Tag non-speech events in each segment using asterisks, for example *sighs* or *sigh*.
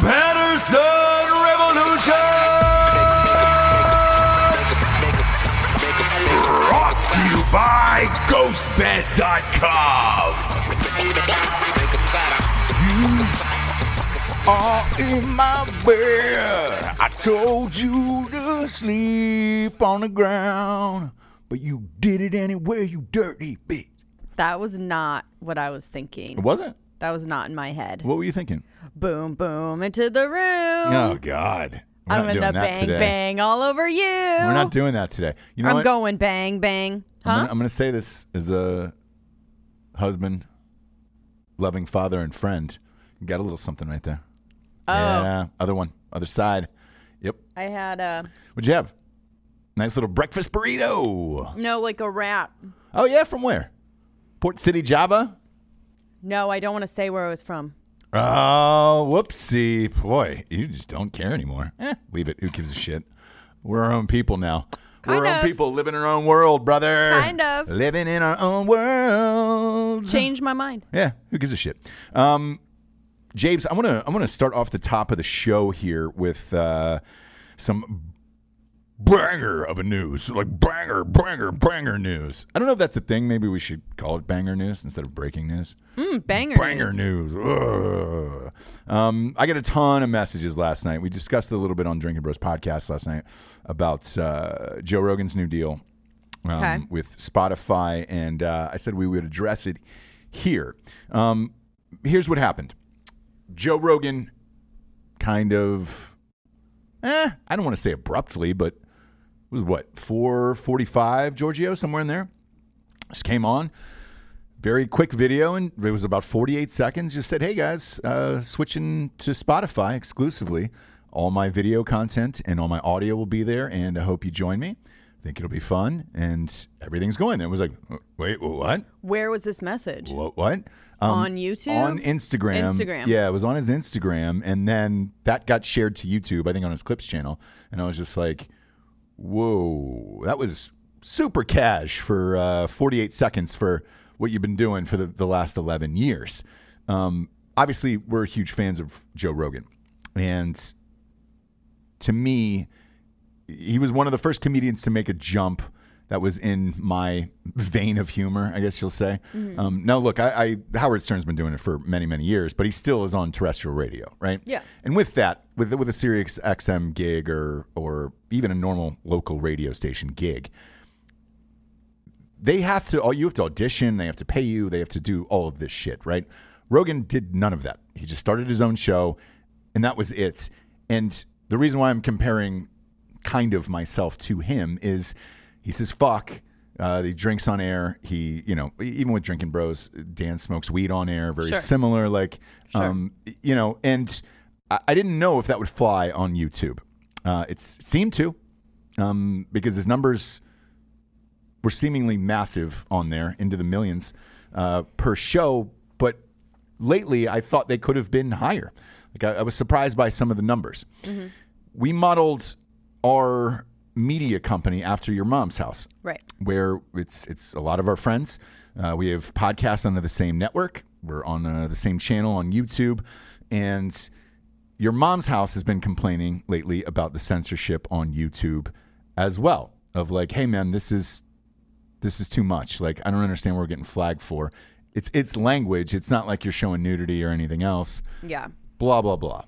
Patterson Revolution! Brought to you by GhostBed.com. are in my bed. I told you to sleep on the ground, but you did it anyway, you dirty bitch. That was not what I was thinking. It wasn't? That was not in my head. What were you thinking? Boom, boom, into the room. Oh, God. We're I'm gonna bang, today. bang all over you. We're not doing that today. You know I'm what? going bang, bang. Huh? I'm gonna, I'm gonna say this as a husband, loving father, and friend. You got a little something right there. Oh. Yeah. Other one. Other side. Yep. I had a What'd you have? Nice little breakfast burrito. no, like a wrap. Oh yeah, from where? Port City, Java. No, I don't want to say where it was from. Oh, whoopsie. Boy, you just don't care anymore. Eh, leave it. Who gives a shit? We're our own people now. We're Kind our own people living in our own world, brother. Kind of. Living in our own world. Change my mind. Yeah, who gives a shit? Um, James, I want to I want to start off the top of the show here with uh, some banger of a news, like banger, banger, banger news. I don't know if that's a thing. Maybe we should call it banger news instead of breaking news. Mm, banger. Banger news. Ugh. Um, I got a ton of messages last night. We discussed it a little bit on Drinking Bros podcast last night about uh, Joe Rogan's new deal um, Okay. with Spotify, and uh, I said we would address it here. Um, here's what happened: Joe Rogan kind of, eh, I don't want to say abruptly, but was what four forty-five, Giorgio, somewhere in there. Just came on very quick video and it was about 48 seconds just said hey guys uh, switching to spotify exclusively all my video content and all my audio will be there and i hope you join me i think it'll be fun and everything's going there it was like "Uh, wait what Where was this message? what, what? Um, On YouTube? on instagram Instagram. yeah it was on his instagram and then that got shared to youtube i think on his clips channel and i was just like whoa. That was super cash for uh, 48 seconds for what you've been doing for the, the last 11 years. Um, obviously we're huge fans of joe rogan. And to me he was one of the first comedians to make a jump that was in my vein of humor, I guess you'll say. Um, now, look, I, I Howard Stern's been doing it for many, many years, but he still is on terrestrial radio, right? Yeah. And with that, with with a Sirius XM gig or or even a normal local radio station gig, they have to. You have to audition. They have to pay you. They have to do all of this shit, right? Rogan did none of that. He just started his own show, and that was it. And the reason why I'm comparing kind of myself to him is he says fuck. Uh, he drinks on air. He, you know, even with drinking bros, Dan smokes weed on air. Very Sure. similar, like, um, you know. And I, I didn't know if that would fly on YouTube. Uh, it seemed to, um, because his numbers were seemingly massive on there, into the millions uh, per show. But lately, I thought they could have been higher. Like I, I was surprised by some of the numbers. We modeled our media company after your mom's house, Right. where it's it's a lot of our friends. Uh, we have podcasts under the same network. We're on uh, the same channel on YouTube, and your mom's house has been complaining lately about the censorship on YouTube as well. Of like, hey man, this is this is too much. Like, I don't understand what we're getting flagged for. It's it's language. It's not like you're showing nudity or anything else. Yeah. Blah blah blah.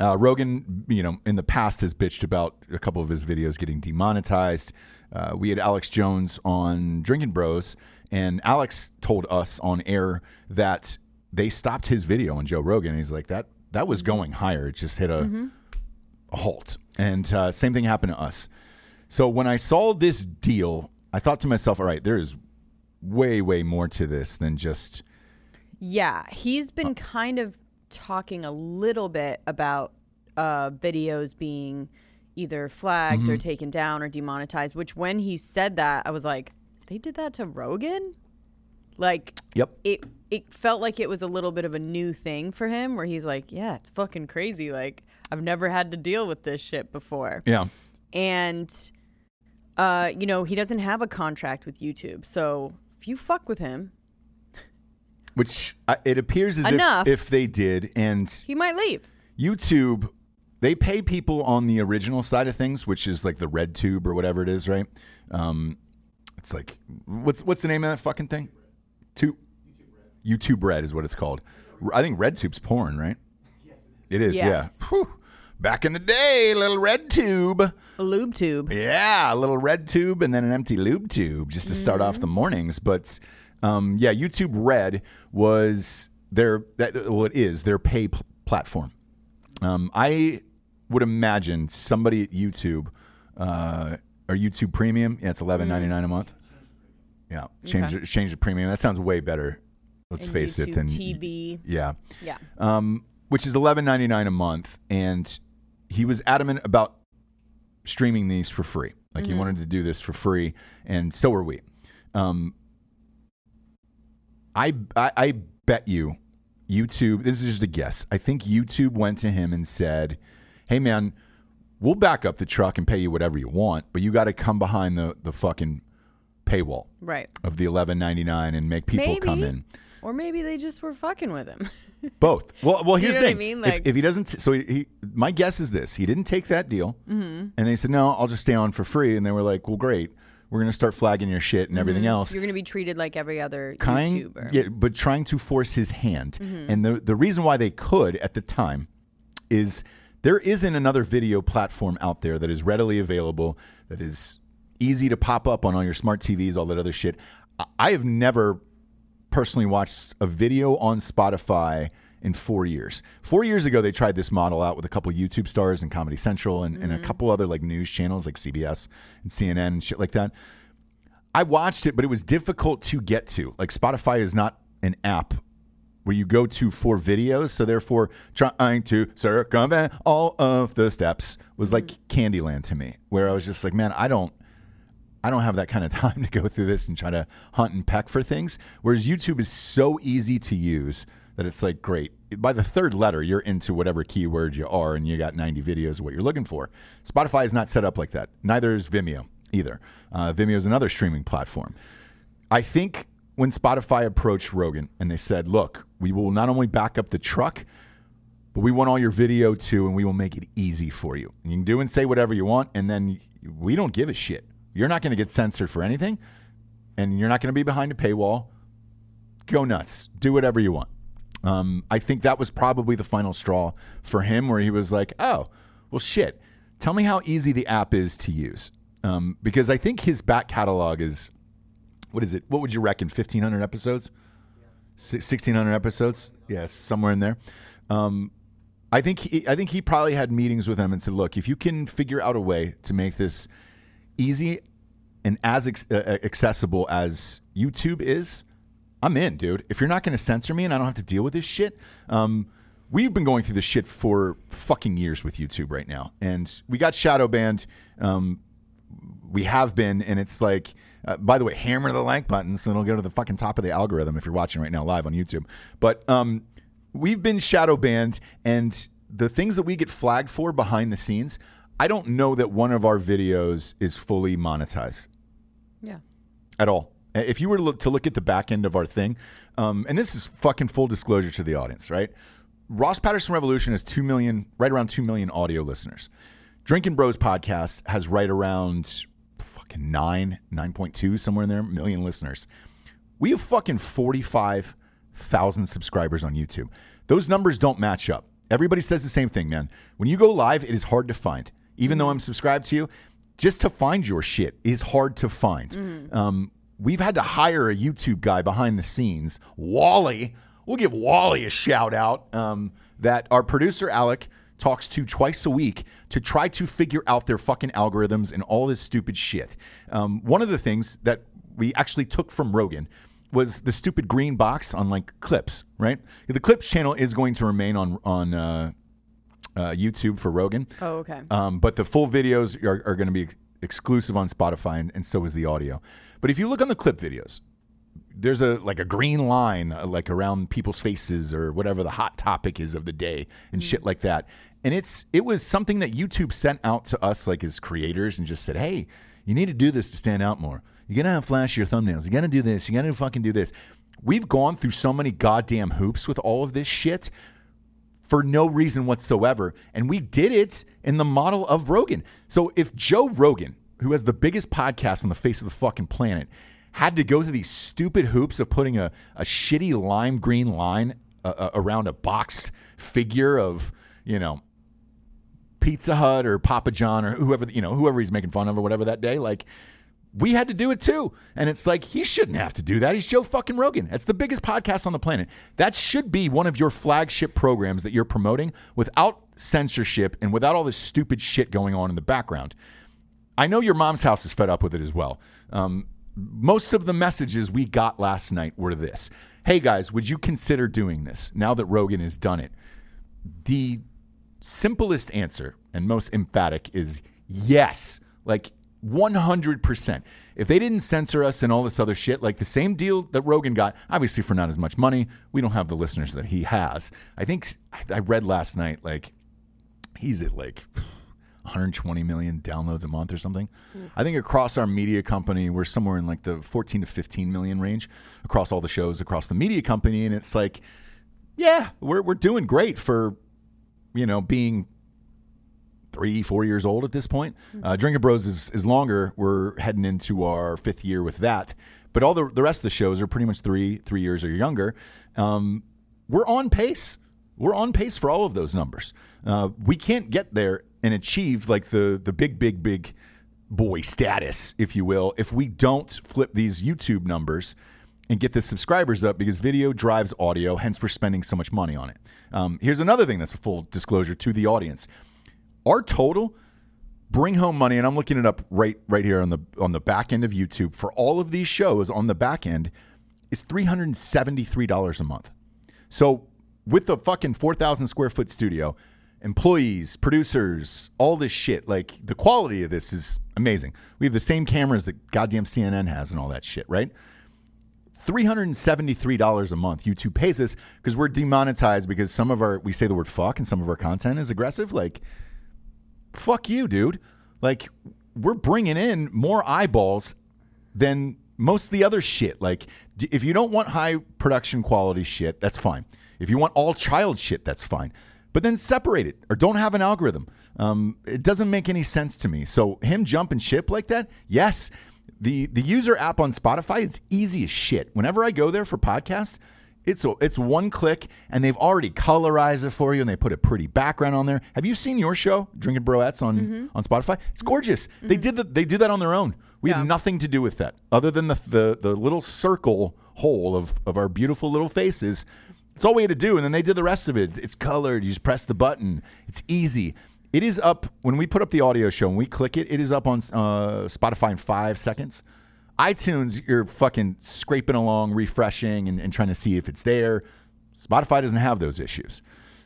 Uh, Rogan, you know, in the past has bitched about a couple of his videos getting demonetized. Uh, we had Alex Jones on Drinking Bros, and Alex told us on air that they stopped his video on Joe Rogan. And He's like, that that was going higher. It just hit a, a halt. And uh, same thing happened to us. So when I saw this deal, I thought to myself, all right, there is way, way more to this than just Yeah. He's been kind of talking a little bit about uh, videos being either flagged Mm-hmm. or taken down or demonetized, which when he said that, I was like, they did that to Rogan? Like, Yep. it it felt like it was a little bit of a new thing for him where he's like, yeah, it's fucking crazy. Like, I've never had to deal with this shit before. Yeah. And uh, you know, he doesn't have a contract with YouTube. So, if you fuck with him, Which uh, it appears as Enough. if if they did, and he might leave. YouTube, they pay people on the original side of things, which is like the red tube or whatever it is, right? Um, it's like what's what's the name of that fucking thing? Tube. YouTube Red is what it's called. I think Red Tube's porn, right? Yes it is, yeah. Yes. Whew. Back in the day, little red tube. A lube tube. Yeah, a little red tube and then an empty lube tube just to start off the mornings. But um, yeah, YouTube Red was their that well, it is their pay pl- platform. Um, I would imagine somebody at YouTube uh, or YouTube Premium. Yeah, it's eleven ninety nine a month. Yeah, change Okay. change the premium. That sounds way better. Let's And face it. YouTube Than TV. yeah Yeah. um, which is eleven ninety nine a month, and he was adamant about streaming these for free. Like he wanted to do this for free, and so were we. Um, I, I I bet you YouTube. This is just a guess. I think YouTube went to him and said, "Hey man, we'll back up the truck and pay you whatever you want, but you got to come behind the the fucking paywall Right. of the eleven ninety nine and make people come in." Or maybe they just were fucking with him. *laughs* Both. Well, well, you here's know the what I thing. mean? If- if, he doesn't, so he, he, my guess is this: he didn't take that deal, Mm-hmm. and they said, "No, I'll just stay on for free." And they were like, "Well, great, we're going to start flagging your shit and everything else." You're going to be treated like every other kind, YouTuber. Mm-hmm. yeah, but trying to force his hand. And the the reason why they could at the time is there isn't another video platform out there that is readily available that is easy to pop up on all your smart TVs, all that other shit. I- I have never personally watched a video on Spotify in four years. Four years ago, they tried this model out with a couple YouTube stars and Comedy Central and, and a mm-hmm. couple other like news channels like CBS and CNN and shit like that. I watched it, but it was difficult to get to. Like Spotify is not an app where you go to for videos, so therefore trying to circumvent all of the steps was like mm-hmm. Candyland to me, where I was just like, man, I don't I don't have that kind of *laughs* time to go through this and try to hunt and peck for things. Whereas YouTube is so easy to use that it's like great. By the third letter, you're into whatever keyword you are, and you got 90 videos of what you're looking for. Spotify is not set up like that. Neither is Vimeo either. Uh, Vimeo is another streaming platform. I think when Spotify approached Rogan and they said, look, we will not only back up the truck, but we want all your video too, and we will make it easy for you. You can do and say whatever you want, and then we don't give a shit. You're not going to get censored for anything, and you're not going to be behind a paywall. Go nuts. Do whatever you want. Um, I think that was probably the final straw for him, where he was like, oh, well, shit. Tell me how easy the app is to use. Um, because I think his back catalog is, what is it? What would you reckon? 1,500 episodes? 1,600 episodes? Yes, somewhere in there. Um, I think he, I think he probably had meetings with them and said, "Look, if you can figure out a way to make this easy and as ex- uh, accessible as YouTube is, I'm in, dude. If you're not going to censor me and I don't have to deal with this shit, um, we've been going through this shit for fucking years with YouTube right now, and we got shadow banned. Um, we have been, and it's like, uh, by the way, hammer the like button so it'll go to the fucking top of the algorithm if you're watching right now live on YouTube. But um, we've been shadow banned, and the things that we get flagged for behind the scenes, I don't know that one of our videos is fully monetized Yeah. at all. If you were to look, to look at the back end of our thing, um, and this is fucking full disclosure to the audience, right? Ross Patterson Revolution has two million, right around two million audio listeners. Drinking Bros podcast has right around fucking nine, nine point two, somewhere in there, million listeners. We have fucking forty five thousand subscribers on YouTube. Those numbers don't match up. Everybody says the same thing, man. When you go live, it is hard to find. Even though I'm subscribed to you, just to find your shit is hard to find. Um, we've had to hire a YouTube guy behind the scenes, Wally. We'll give Wally a shout out. Um, that our producer Alec talks to twice a week to try to figure out their fucking algorithms and all this stupid shit. Um, one of the things that we actually took from Rogan was the stupid green box on like clips, right? The clips channel is going to remain on on uh, uh, YouTube for Rogan. Oh, okay. Um, but the full videos are, are going to be ex- exclusive on Spotify, and, and so is the audio. But if you look on the clip videos, there's a like a green line uh, like around people's faces or whatever the hot topic is of the day and shit like that. And it's it was something that YouTube sent out to us like as creators and just said, "Hey, you need to do this to stand out more. You're gonna have flashier thumbnails. You gotta do this. You gotta fucking do this." We've gone through so many goddamn hoops with all of this shit for no reason whatsoever. And we did it in the model of Rogan. So if Joe Rogan, who has the biggest podcast on the face of the fucking planet, had to go through these stupid hoops of putting a, a shitty lime green line uh, uh, around a boxed figure of, you know, Pizza Hut or Papa John or whoever, you know, whoever he's making fun of or whatever that day, like, we had to do it too. And it's like, he shouldn't have to do that. He's Joe fucking Rogan. It's the biggest podcast on the planet. That should be one of your flagship programs that you're promoting without censorship and without all this stupid shit going on in the background. I know your mom's house is fed up with it as well. Um, most of the messages we got last night were this Hey guys, would you consider doing this now that Rogan has done it? The simplest answer and most emphatic is yes. Like 100%. If they didn't censor us and all this other shit, like the same deal that Rogan got, obviously for not as much money, we don't have the listeners that he has. I think I read last night, like, he's at like 120 million downloads a month or something. I think across our media company, we're somewhere in like the 14 to 15 million range across all the shows across the media company. And it's like, yeah, we're, we're doing great for, you know, being three, four years old at this point. Uh, Drinking Bros is, is longer. We're heading into our fifth year with that. But all the, the rest of the shows are pretty much three, three years or younger. Um, we're on pace. We're on pace for all of those numbers. Uh, we can't get there and achieve like the the big, big, big boy status, if you will, if we don't flip these YouTube numbers and get the subscribers up because video drives audio. Hence, we're spending so much money on it. Um, here's another thing that's a full disclosure to the audience: our total bring home money, and I'm looking it up right right here on the on the back end of YouTube for all of these shows on the back end is three hundred and seventy three dollars a month. So with the fucking four thousand square foot studio, employees, producers, all this shit, like the quality of this is amazing. We have the same cameras that goddamn CNN has and all that shit, right? $373 a month. YouTube pays us because we're demonetized because some of our we say the word fuck and some of our content is aggressive. Like fuck you dude. Like we're bringing in more eyeballs than most of the other shit. Like if you don't want high production quality shit that's fine. If you want all child shit that's fine but then separate it or don't have an algorithm um, it doesn't make any sense to me so him jumping ship like that yes the the user app on Spotify is easy as shit. Whenever I go there for podcasts, it's a, it's one click and they've already colorized it for you and they put a pretty background on there. Have you seen your show, Drinking Broettes on mm-hmm. on Spotify? It's mm-hmm. gorgeous. They mm-hmm. did the, they do that on their own. We Yeah. have nothing to do with that other than the the, the little circle hole of of our beautiful little faces. It's all we had to do, and then they did the rest of it. It's colored. You just press the button. It's easy. It is up when we put up the audio show and we click it. It is up on uh, Spotify in five seconds. iTunes, you're fucking scraping along, refreshing, and, and trying to see if it's there. Spotify doesn't have those issues.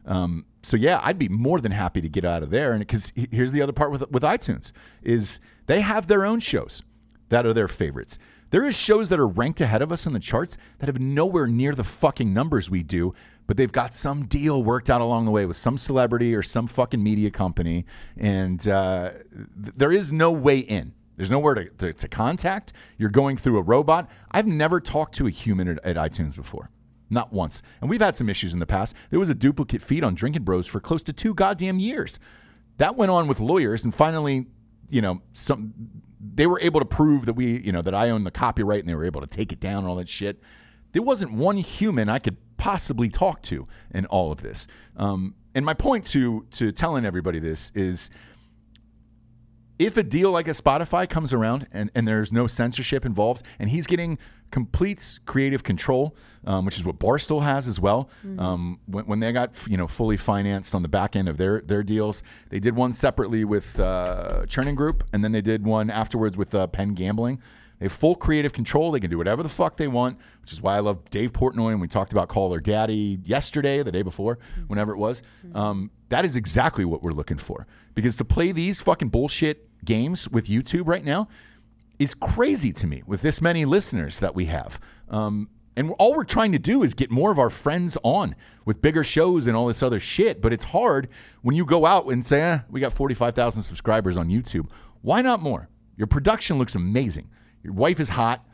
Um, so yeah, I'd be more than happy to get out of there. And because here's the other part with with iTunes is they have their own shows that are their favorites. There is shows that are ranked ahead of us in the charts that have nowhere near the fucking numbers we do, but they've got some deal worked out along the way with some celebrity or some fucking media company, and uh, th- there is no way in. There's nowhere to, to, to contact. You're going through a robot. I've never talked to a human at, at iTunes before. Not once. And we've had some issues in the past. There was a duplicate feed on Drinking Bros for close to two goddamn years. That went on with lawyers, and finally, you know, some they were able to prove that we, you know, that I own the copyright, and they were able to take it down and all that shit. There wasn't one human I could possibly talk to in all of this. Um, and my point to to telling everybody this is if a deal like a Spotify comes around and, and there's no censorship involved and he's getting complete creative control, um, which is what Barstool has as well. Um, when, when they got you know fully financed on the back end of their their deals, they did one separately with uh, Chernin Group and then they did one afterwards with uh, Penn Gambling. They have full creative control. They can do whatever the fuck they want, which is why I love Dave Portnoy. And we talked about Call Her Daddy yesterday, the day before, whenever it was. Um, that is exactly what we're looking for. Because to play these fucking bullshit games with YouTube right now is crazy to me with this many listeners that we have. Um, and all we're trying to do is get more of our friends on with bigger shows and all this other shit. But it's hard when you go out and say, eh, we got 45,000 subscribers on YouTube. Why not more? Your production looks amazing. Your wife is hot.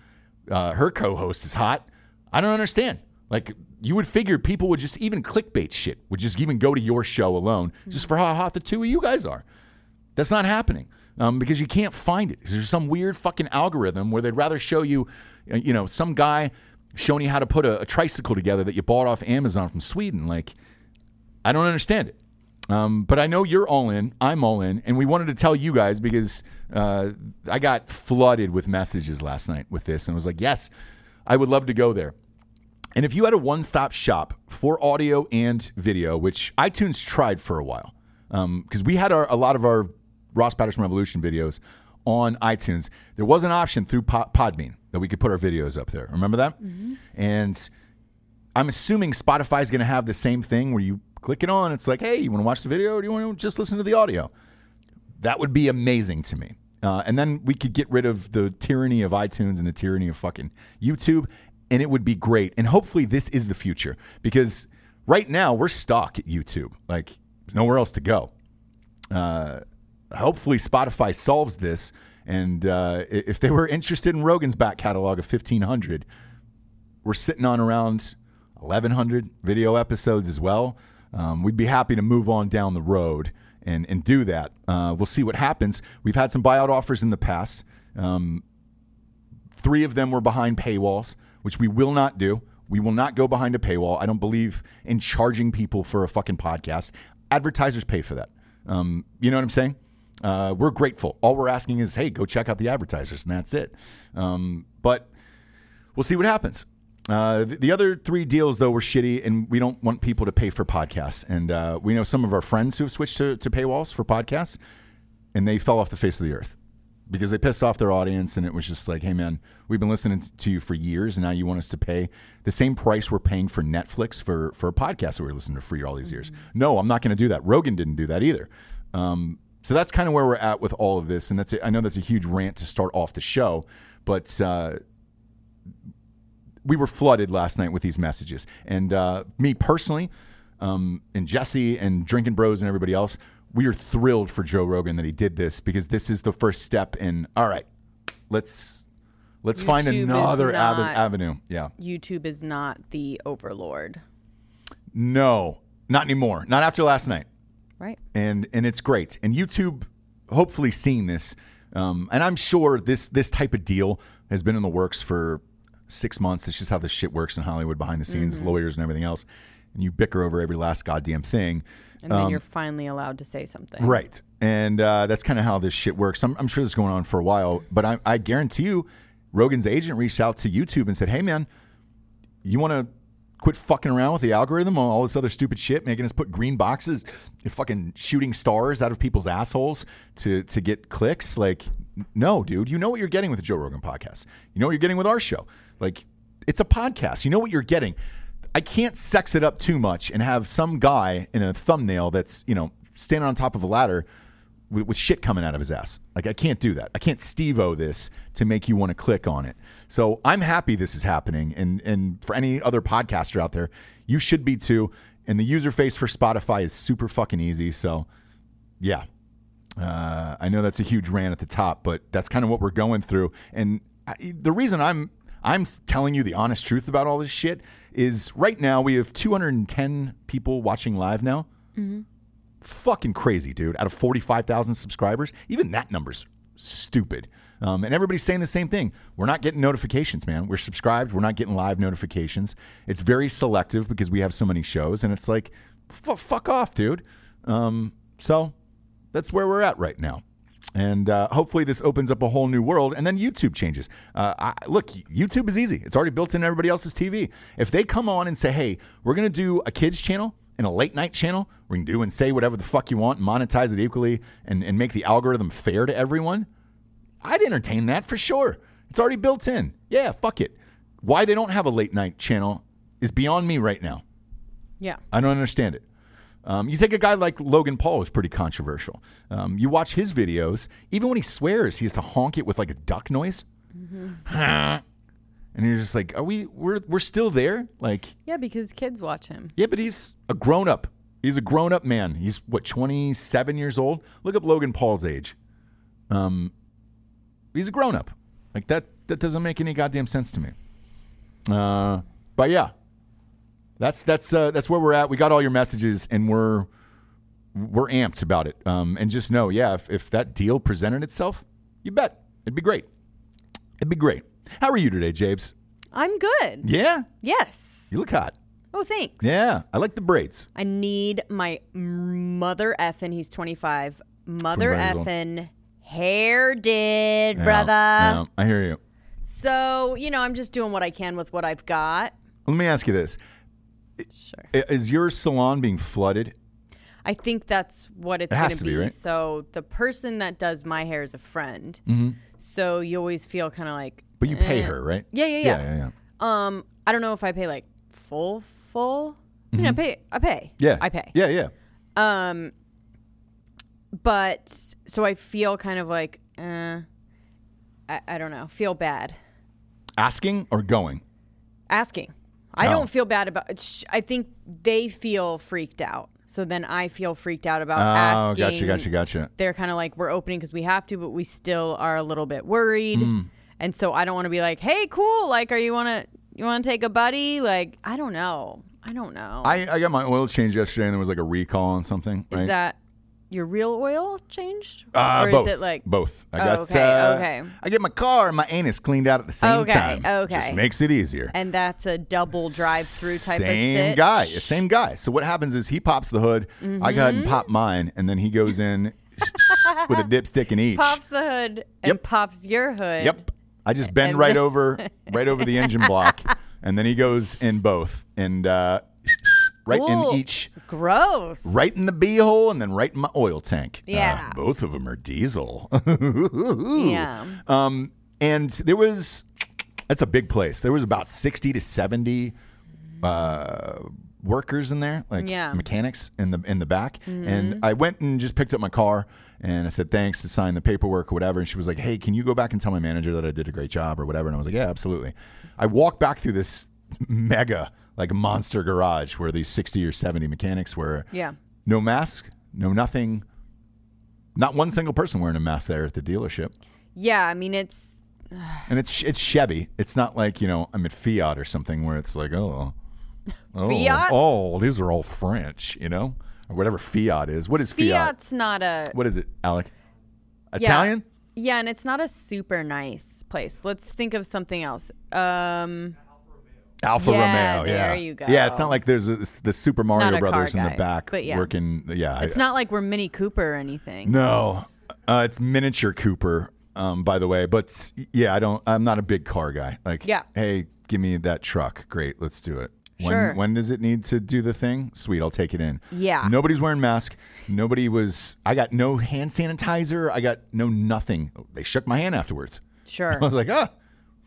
Uh, her co host is hot. I don't understand. Like, you would figure people would just even clickbait shit, would just even go to your show alone just for how hot the two of you guys are. That's not happening um, because you can't find it. There's some weird fucking algorithm where they'd rather show you, uh, you know, some guy showing you how to put a, a tricycle together that you bought off Amazon from Sweden. Like, I don't understand it. Um, but I know you're all in. I'm all in, and we wanted to tell you guys because uh, I got flooded with messages last night with this, and was like, yes, I would love to go there. And if you had a one-stop shop for audio and video, which iTunes tried for a while, because we had our, a lot of our Ross Patterson Revolution videos on iTunes, there was an option through Pod- Podbean that we could put our videos up there. Remember that? And I'm assuming Spotify is going to have the same thing where you click it on. It's like, hey, you want to watch the video or do you want to just listen to the audio? That would be amazing to me. Uh, and then we could get rid of the tyranny of iTunes and the tyranny of fucking YouTube, and it would be great. And hopefully, this is the future because right now we're stuck at YouTube. Like, nowhere else to go. Uh, hopefully Spotify solves this. And uh, if they were interested in Rogan's back catalog of 1,500, we're sitting on around 1,100 video episodes as well. Um, we'd be happy to move on down the road and, and do that. Uh, we'll see what happens. We've had some buyout offers in the past. Um, three of them were behind paywalls, which we will not do. We will not go behind a paywall. I don't believe in charging people for a fucking podcast. Advertisers pay for that. Um, you know what I'm saying? Uh, we're grateful. All we're asking is, hey, go check out the advertisers, and that's it. Um, but we'll see what happens. Uh, the, the other three deals, though, were shitty, and we don't want people to pay for podcasts. And uh, we know some of our friends who have switched to, to paywalls for podcasts, and they fell off the face of the earth because they pissed off their audience. And it was just like, hey, man, we've been listening to you for years, and now you want us to pay the same price we're paying for Netflix for, for a podcast that we were listening to free all these years. No, I'm not going to do that. Rogan didn't do that either. Um, so that's kind of where we're at with all of this. And that's a, I know that's a huge rant to start off the show, but. Uh, we were flooded last night with these messages. And uh, me personally, um, and Jesse and Drinking Bros and everybody else, we are thrilled for Joe Rogan that he did this because this is the first step in. All right, let's let's find YouTube is another ave- not- avenue. Yeah, YouTube is not the overlord, no, not anymore. Not after last night. right? and and it's great. And YouTube, hopefully, seeing this, um, and I'm sure this this type of deal has been in the works for six months. It's just how this shit works in Hollywood behind the scenes Mm-hmm. with lawyers and everything else. And you bicker over every last goddamn thing. And then you're finally allowed to say something. Um, Right. And uh, that's kind of how this shit works. I'm, I'm sure this is going on for a while, but I, I guarantee you, Rogan's agent reached out to YouTube and said, hey, man, you want to quit fucking around with the algorithm on all this other stupid shit, making us put green boxes and fucking shooting stars out of people's assholes to, to get clicks? Like, no, dude. You know what you're getting with the Joe Rogan podcast. You know what you're getting with our show. Like, it's a podcast. You know what you're getting. I can't sex it up too much and have some guy in a thumbnail that's, you know, standing on top of a ladder with, with shit coming out of his ass. Like I can't do that. I can't Steve-O this to make you want to click on it. So I'm happy this is happening. And and for any other podcaster out there, you should be too. And the user face for Spotify is super fucking easy. So yeah. Uh, I know that's a huge rant at the top, but that's kind of what we're going through. And I, the reason I'm I'm telling you the honest truth about all this shit is right now we have 210 people watching live now. Fucking crazy, dude. Out of 45,000 subscribers, even that number's stupid. Um, and everybody's saying the same thing. We're not getting notifications, man. We're subscribed. We're not getting live notifications. It's very selective because we have so many shows, and it's like, f- fuck off, dude. Um, so that's where we're at right now. And uh, hopefully, this opens up a whole new world. And then YouTube changes. Uh, I, look, YouTube is easy. It's already built in everybody else's TV. If they come on and say, "Hey, we're going to do a kids channel and a late night channel. We can do and say whatever the fuck you want, and monetize it equally, and, and make the algorithm fair to everyone," I'd entertain that for sure. It's already built in. Yeah, fuck it. Why they don't have a late night channel is beyond me right now. Yeah. I don't understand it. Um, you take a guy like Logan Paul, who's pretty controversial. Um, you watch his videos, even when he swears, he has to honk it with like a duck noise. *laughs* and you're just like, are we? We're we're still there? Like, Yeah, because kids watch him. yeah, but he's a grown up. He's a grown up man. He's what 27 years old. Look up Logan Paul's age. Um, he's a grown up. Like that. That doesn't make any goddamn sense to me. Uh, but yeah, that's that's uh, that's where we're at. We got all your messages, and we're we're amped about it. Um, and just know, yeah, if, if that deal presented itself, you bet it'd be great. It'd be great. How are you today, Jabes? I'm good. Yeah, Yes. you look hot. Oh, thanks. Yeah, I like the braids. I need my mother effing. He's 25. Mother 25 years effing hair did, brother. I hear you. So you know, I'm just doing what I can with what I've got. Let me ask you this: Sure. Is your salon being flooded? I think that's what it's It has going to be, right? So the person that does my hair is a friend. Mm-hmm. So you always feel kind of like. But you pay eh. her, right? Yeah, yeah, yeah, yeah. yeah. yeah. Um, I don't know if I pay like full, full. You know, pay. I pay. Mm-hmm. Yeah, I pay. Yeah, yeah. Um, but so I feel kind of like, uh, I, I don't know, feel bad Asking or going? asking. I Oh. don't feel bad about. I think they feel freaked out. So then I feel freaked out about Oh, asking. gotcha, gotcha, gotcha. They're kind of like, we're opening because we have to, but we still are a little bit worried. Mm. And so I don't want to be like, hey, cool. Like, are you want to you want to take a buddy? Like, I don't know. I don't know. I, I got my oil change yesterday, and there was like a recall on something. is that your real oil changed, Uh, or both. is it like both? I Oh, got okay, uh, okay. I get my car and my anus cleaned out at the same Okay, time. okay. just makes it easier. And that's a double drive-through type same of sit. guy, same guy. So what happens is he pops the hood. I go ahead and Mm-hmm. pop mine, and then he goes in *laughs* with a dipstick in each. Pops the hood and Yep. pops your hood. Yep. I just bend right *laughs* over, right over the engine block, and then he goes in both, and uh, right Cool. in each, Gross. right in the b hole, and then right in my oil tank. Uh, Yeah. both of them are diesel. Yeah. *laughs* Um, and there was, that's a big place. There was about sixty to seventy uh, workers in there, like Yeah. Mm-hmm. mechanics in the in the back. And I went and just picked up my car. And I said thanks to sign the paperwork or whatever. And she was like, "Hey, can you go back and tell my manager that I did a great job or whatever?" And I was like, "Yeah, absolutely." I walked back through this *laughs* mega like a monster garage where these sixty or seventy mechanics were. Yeah. No mask, no nothing. Not one single person wearing a mask there at the dealership. Yeah. I mean, it's And it's it's Chevy. It's not like you know I'm at Fiat or something where it's like oh, oh Fiat? Oh, these are all French, you know, or whatever Fiat is. What is Fiat? Fiat's not a What is it, Alec? Yeah. Italian? Yeah, and it's not a super nice place. Let's think of something else. Um, Alfa Yeah, Romeo. Yeah, there you go. Yeah, it's not like there's a, the Super Mario Not a car Brothers in the guy, back but yeah. working. Yeah, it's I, not like we're Mini Cooper or anything. No, uh, it's miniature Cooper. Um, by the way, but s- yeah, I don't. I'm not a big car guy. Like, Yeah. hey, give me that truck. Great, let's do it. When, Sure. when does it need to do the thing? Sweet, I'll take it in. Yeah. Nobody's wearing mask. Nobody was. I got no hand sanitizer. I got no nothing. They shook my hand afterwards. Sure. *laughs* I was like, ah,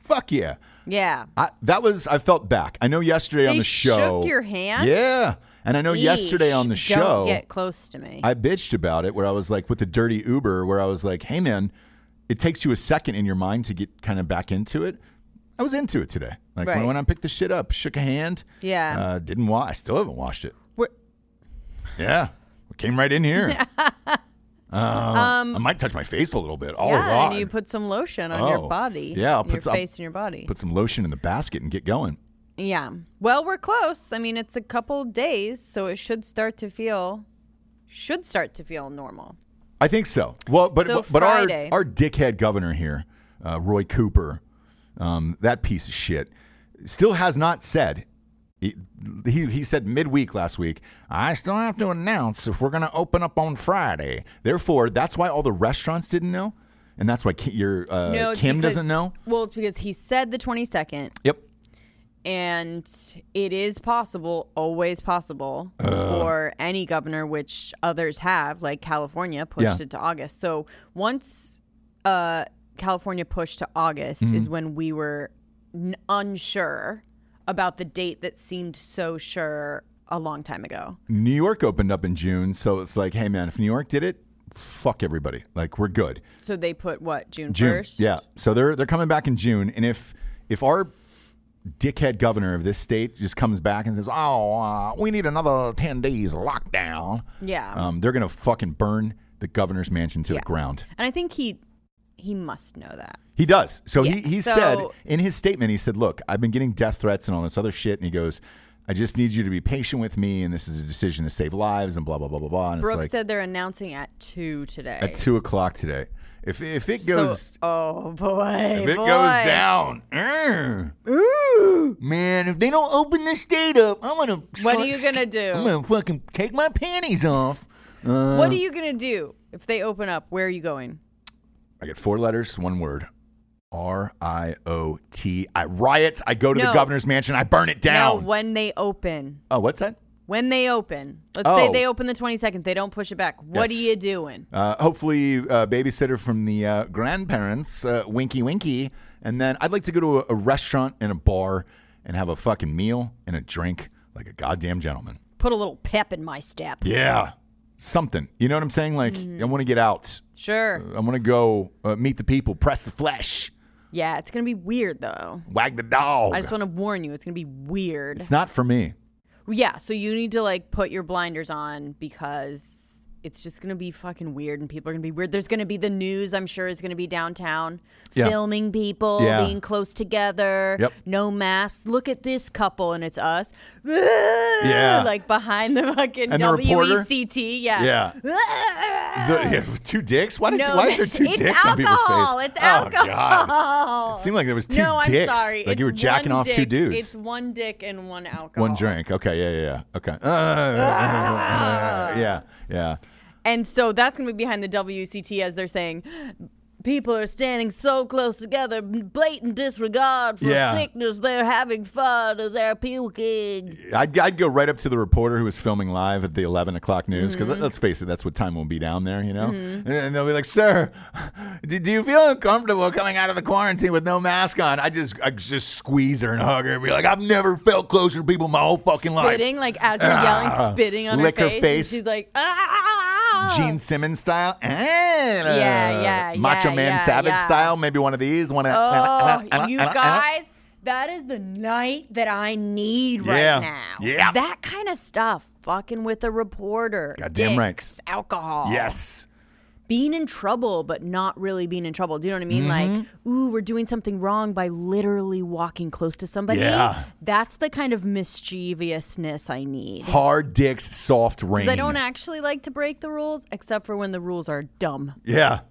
fuck yeah. Yeah. I, that was. I felt back. I know yesterday on the show. shook your hand? Yeah, and I know yesterday on the show. Don't get close to me. I bitched about it where I was like with the dirty Uber where I was like, "Hey man, it takes you a second in your mind to get kind of back into it." I was into it today. Like when I went and picked the shit up, shook a hand. Yeah. Uh, didn't wash. I still haven't washed it. We're- Yeah. Came right in here. *laughs* Uh, I might touch my face a little bit. All Um, yeah, right. and you put some lotion on Oh. your body. Yeah, I'll put your some- face and your body. Put some lotion in the basket and get going. yeah. Well, we're close. I mean, it's a couple days, so it should start to feel should start to feel normal. I think so. Well, but So but our our dickhead governor here, uh, Roy Cooper, um, that piece of shit, still has not said. He, he he said midweek last week. I still have to announce if we're going to open up on Friday. Therefore, that's why all the restaurants didn't know, and that's why Ki- your uh, No, it's Kim because- doesn't know. Well, it's because he said the 22nd, Yep. and it is possible, always possible, for any governor, which others have, like California, pushed Yeah. it to August. So once uh, California pushed to August Mm-hmm. is when we were n- unsure about the date that seemed so sure a long time ago. New York opened up in June, so it's like, hey man, if New York did it, fuck everybody. Like we're good. So they put what June first? Yeah. So they're they're coming back in June, and if if our dickhead governor of this state just comes back and says, "Oh, uh, we need another ten days lockdown," Yeah. um, they're gonna fucking burn the governor's mansion to Yeah. the ground. and I think he he must know that. He does. So Yeah, he he so- said in his statement, he said, "Look, I've been getting death threats and all this other shit," and he goes. I just need you to be patient with me, and this is a decision to save lives, and blah blah blah blah blah. And Brooke like said they're announcing at two today. at two o'clock today. If if it So- goes oh boy, If it boy. goes down, mm, man, if they don't open this state up, I'm gonna. What are you gonna do? I'm gonna fucking take my panties off. Uh, What are you gonna do if they open up? Where are you going? I get four letters, one word. R I O T. I riot. I go to the governor's mansion. I burn it Now, down. when they open, oh, what's that? when they open, let's say Oh. they open the twenty second, they don't push it back. What Yes. are you doing? Uh, hopefully, uh, babysitter from the uh, grandparents, uh, winky winky. And then I'd like to go to a, a restaurant and a bar and have a fucking meal and a drink like a goddamn gentleman. Put a little pep in my step. Yeah. Something. You know what I'm saying? Like, Mm-hmm. I want to get out. Sure. I want to go uh, meet the people, press the flesh, Yeah, it's gonna be weird though. wag the dog. I just want to warn you, it's gonna be weird. it's not for me. Yeah, so you need to like put your blinders on because it's just gonna be fucking weird and people are gonna be weird. There's gonna be the news, I'm sure, is gonna be downtown Yeah. filming people Yeah. being close together. Yep. No masks. Look at this couple and it's us. Yeah. Like behind the fucking And the reporter? WECT. Yeah. Yeah. The, *laughs* two dicks? Why, does, No, why is there two it's dicks on people's face? It's alcohol. It's Oh, God. alcohol. It seemed like there was two no, I'm dicks. sorry. Like you were It's jacking off two dick. dudes. It's one dick and one alcohol. One drink. Okay. Yeah. Yeah. Yeah. Okay. Ah. *laughs* Uh, yeah. Yeah. And so that's going to be behind the WCT as they're saying, people are standing so close together, blatant disregard for Yeah. sickness. They're having fun. They're puking. I'd, I'd go right up to the reporter who was filming live at the 11 o'clock news because Mm-hmm. let's face it, that's what time will be down there, you know? And, and they'll be like, "Sir, do, do you feel uncomfortable coming out of the quarantine with no mask on?" I just I just squeeze her and hug her and be like, "I've never felt closer to people in my whole fucking life." Spitting, like as you're Ah. yelling, spitting on Lick her her face. face. And she's like, ah. Gene Simmons style, and, uh, yeah, Macho yeah, Man yeah, Savage yeah. style, maybe one of these. One of Oh, you guys, that is the night that I need right now. Yeah. That kind of stuff. Fucking with a reporter. Goddamn right. dicks, Alcohol. Yes. Being in trouble but not really being in trouble. Do you know what I mean? Mm-hmm. Like, ooh, we're doing something wrong by literally walking close to somebody. Yeah. That's the kind of mischievousness I need. Hard dicks, soft rain. I don't actually like to break the rules, except for when the rules are dumb. Yeah.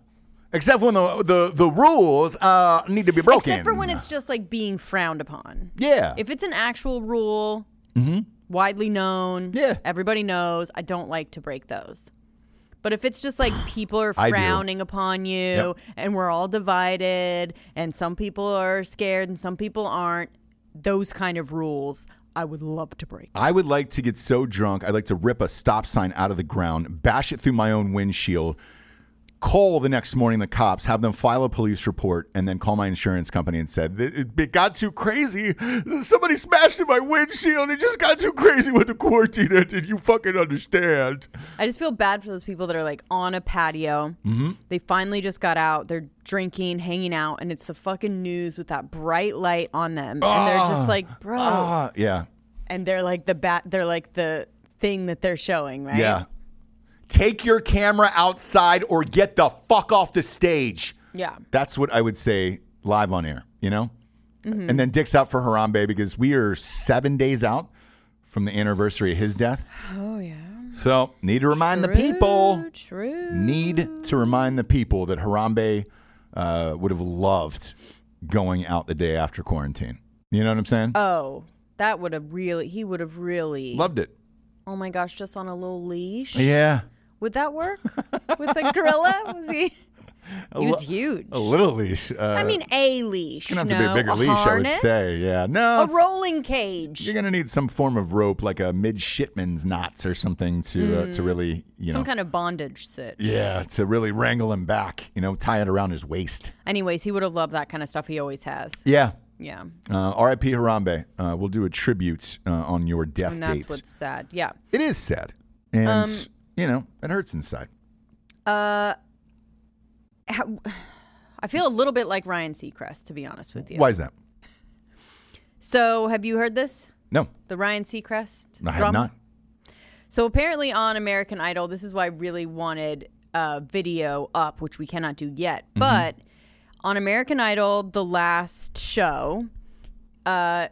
Except when the the, the rules uh, need to be broken. Except for when it's just like being frowned upon. yeah. If it's an actual rule, mm-hmm. widely known. Yeah. everybody knows, I don't like to break those. But if it's just like *sighs* people are I do. frowning upon you Yep. and we're all divided and some people are scared and some people aren't, those kind of rules I would love to break. I would like to get so drunk, I'd like to rip a stop sign out of the ground, bash it through my own windshield, call the next morning the cops, have them file a police report, and then call my insurance company and said, it, it got too crazy. Somebody smashed in my windshield. It just got too crazy with the quarantine ended. You fucking understand. I just feel bad for those people that are like on a patio. Mm-hmm. They finally just got out. They're drinking, hanging out, and it's the fucking news with that bright light on them. And they're just like, bro. Ah, yeah. and they're like the bat they're like the thing that they're showing right Yeah. Take your camera outside or get the fuck off the stage. yeah That's what I would say live on air, you know? Mm-hmm. And then Dick's out for Harambe because we are seven days out from the anniversary of his death. oh yeah So need to remind the people, true need to remind the people that Harambe uh, would have loved going out the day after quarantine. You know what I'm saying? oh that would have really he would have really Loved it. oh my gosh just on a little leash Yeah. Would that work with a gorilla was he *laughs* he was huge A little leash. Uh, i mean a leash gonna have to be a bigger leash, harness, I would say. Yeah. No. a rolling cage You're gonna need some form of rope, like a midshipman's knots or something, to uh, to really, you know, some kind of bondage sit yeah, to really wrangle him back. You know, tie it around his waist. anyways he would have loved that kind of stuff he always has Yeah. yeah Uh, R.I.P. Harambe. Uh, we'll do a tribute uh, on your death and that's dates. what's sad yeah It is sad, and Um, you know, it hurts inside. Uh, how, *sighs* I feel a little bit like Ryan Seacrest, to be honest with you. Why is that? So, have you heard this? No, The Ryan Seacrest? I have drama? not. So, apparently on American Idol, this is why I really wanted a video up, which we cannot do yet. Mm-hmm. But on American Idol, the last show, uh,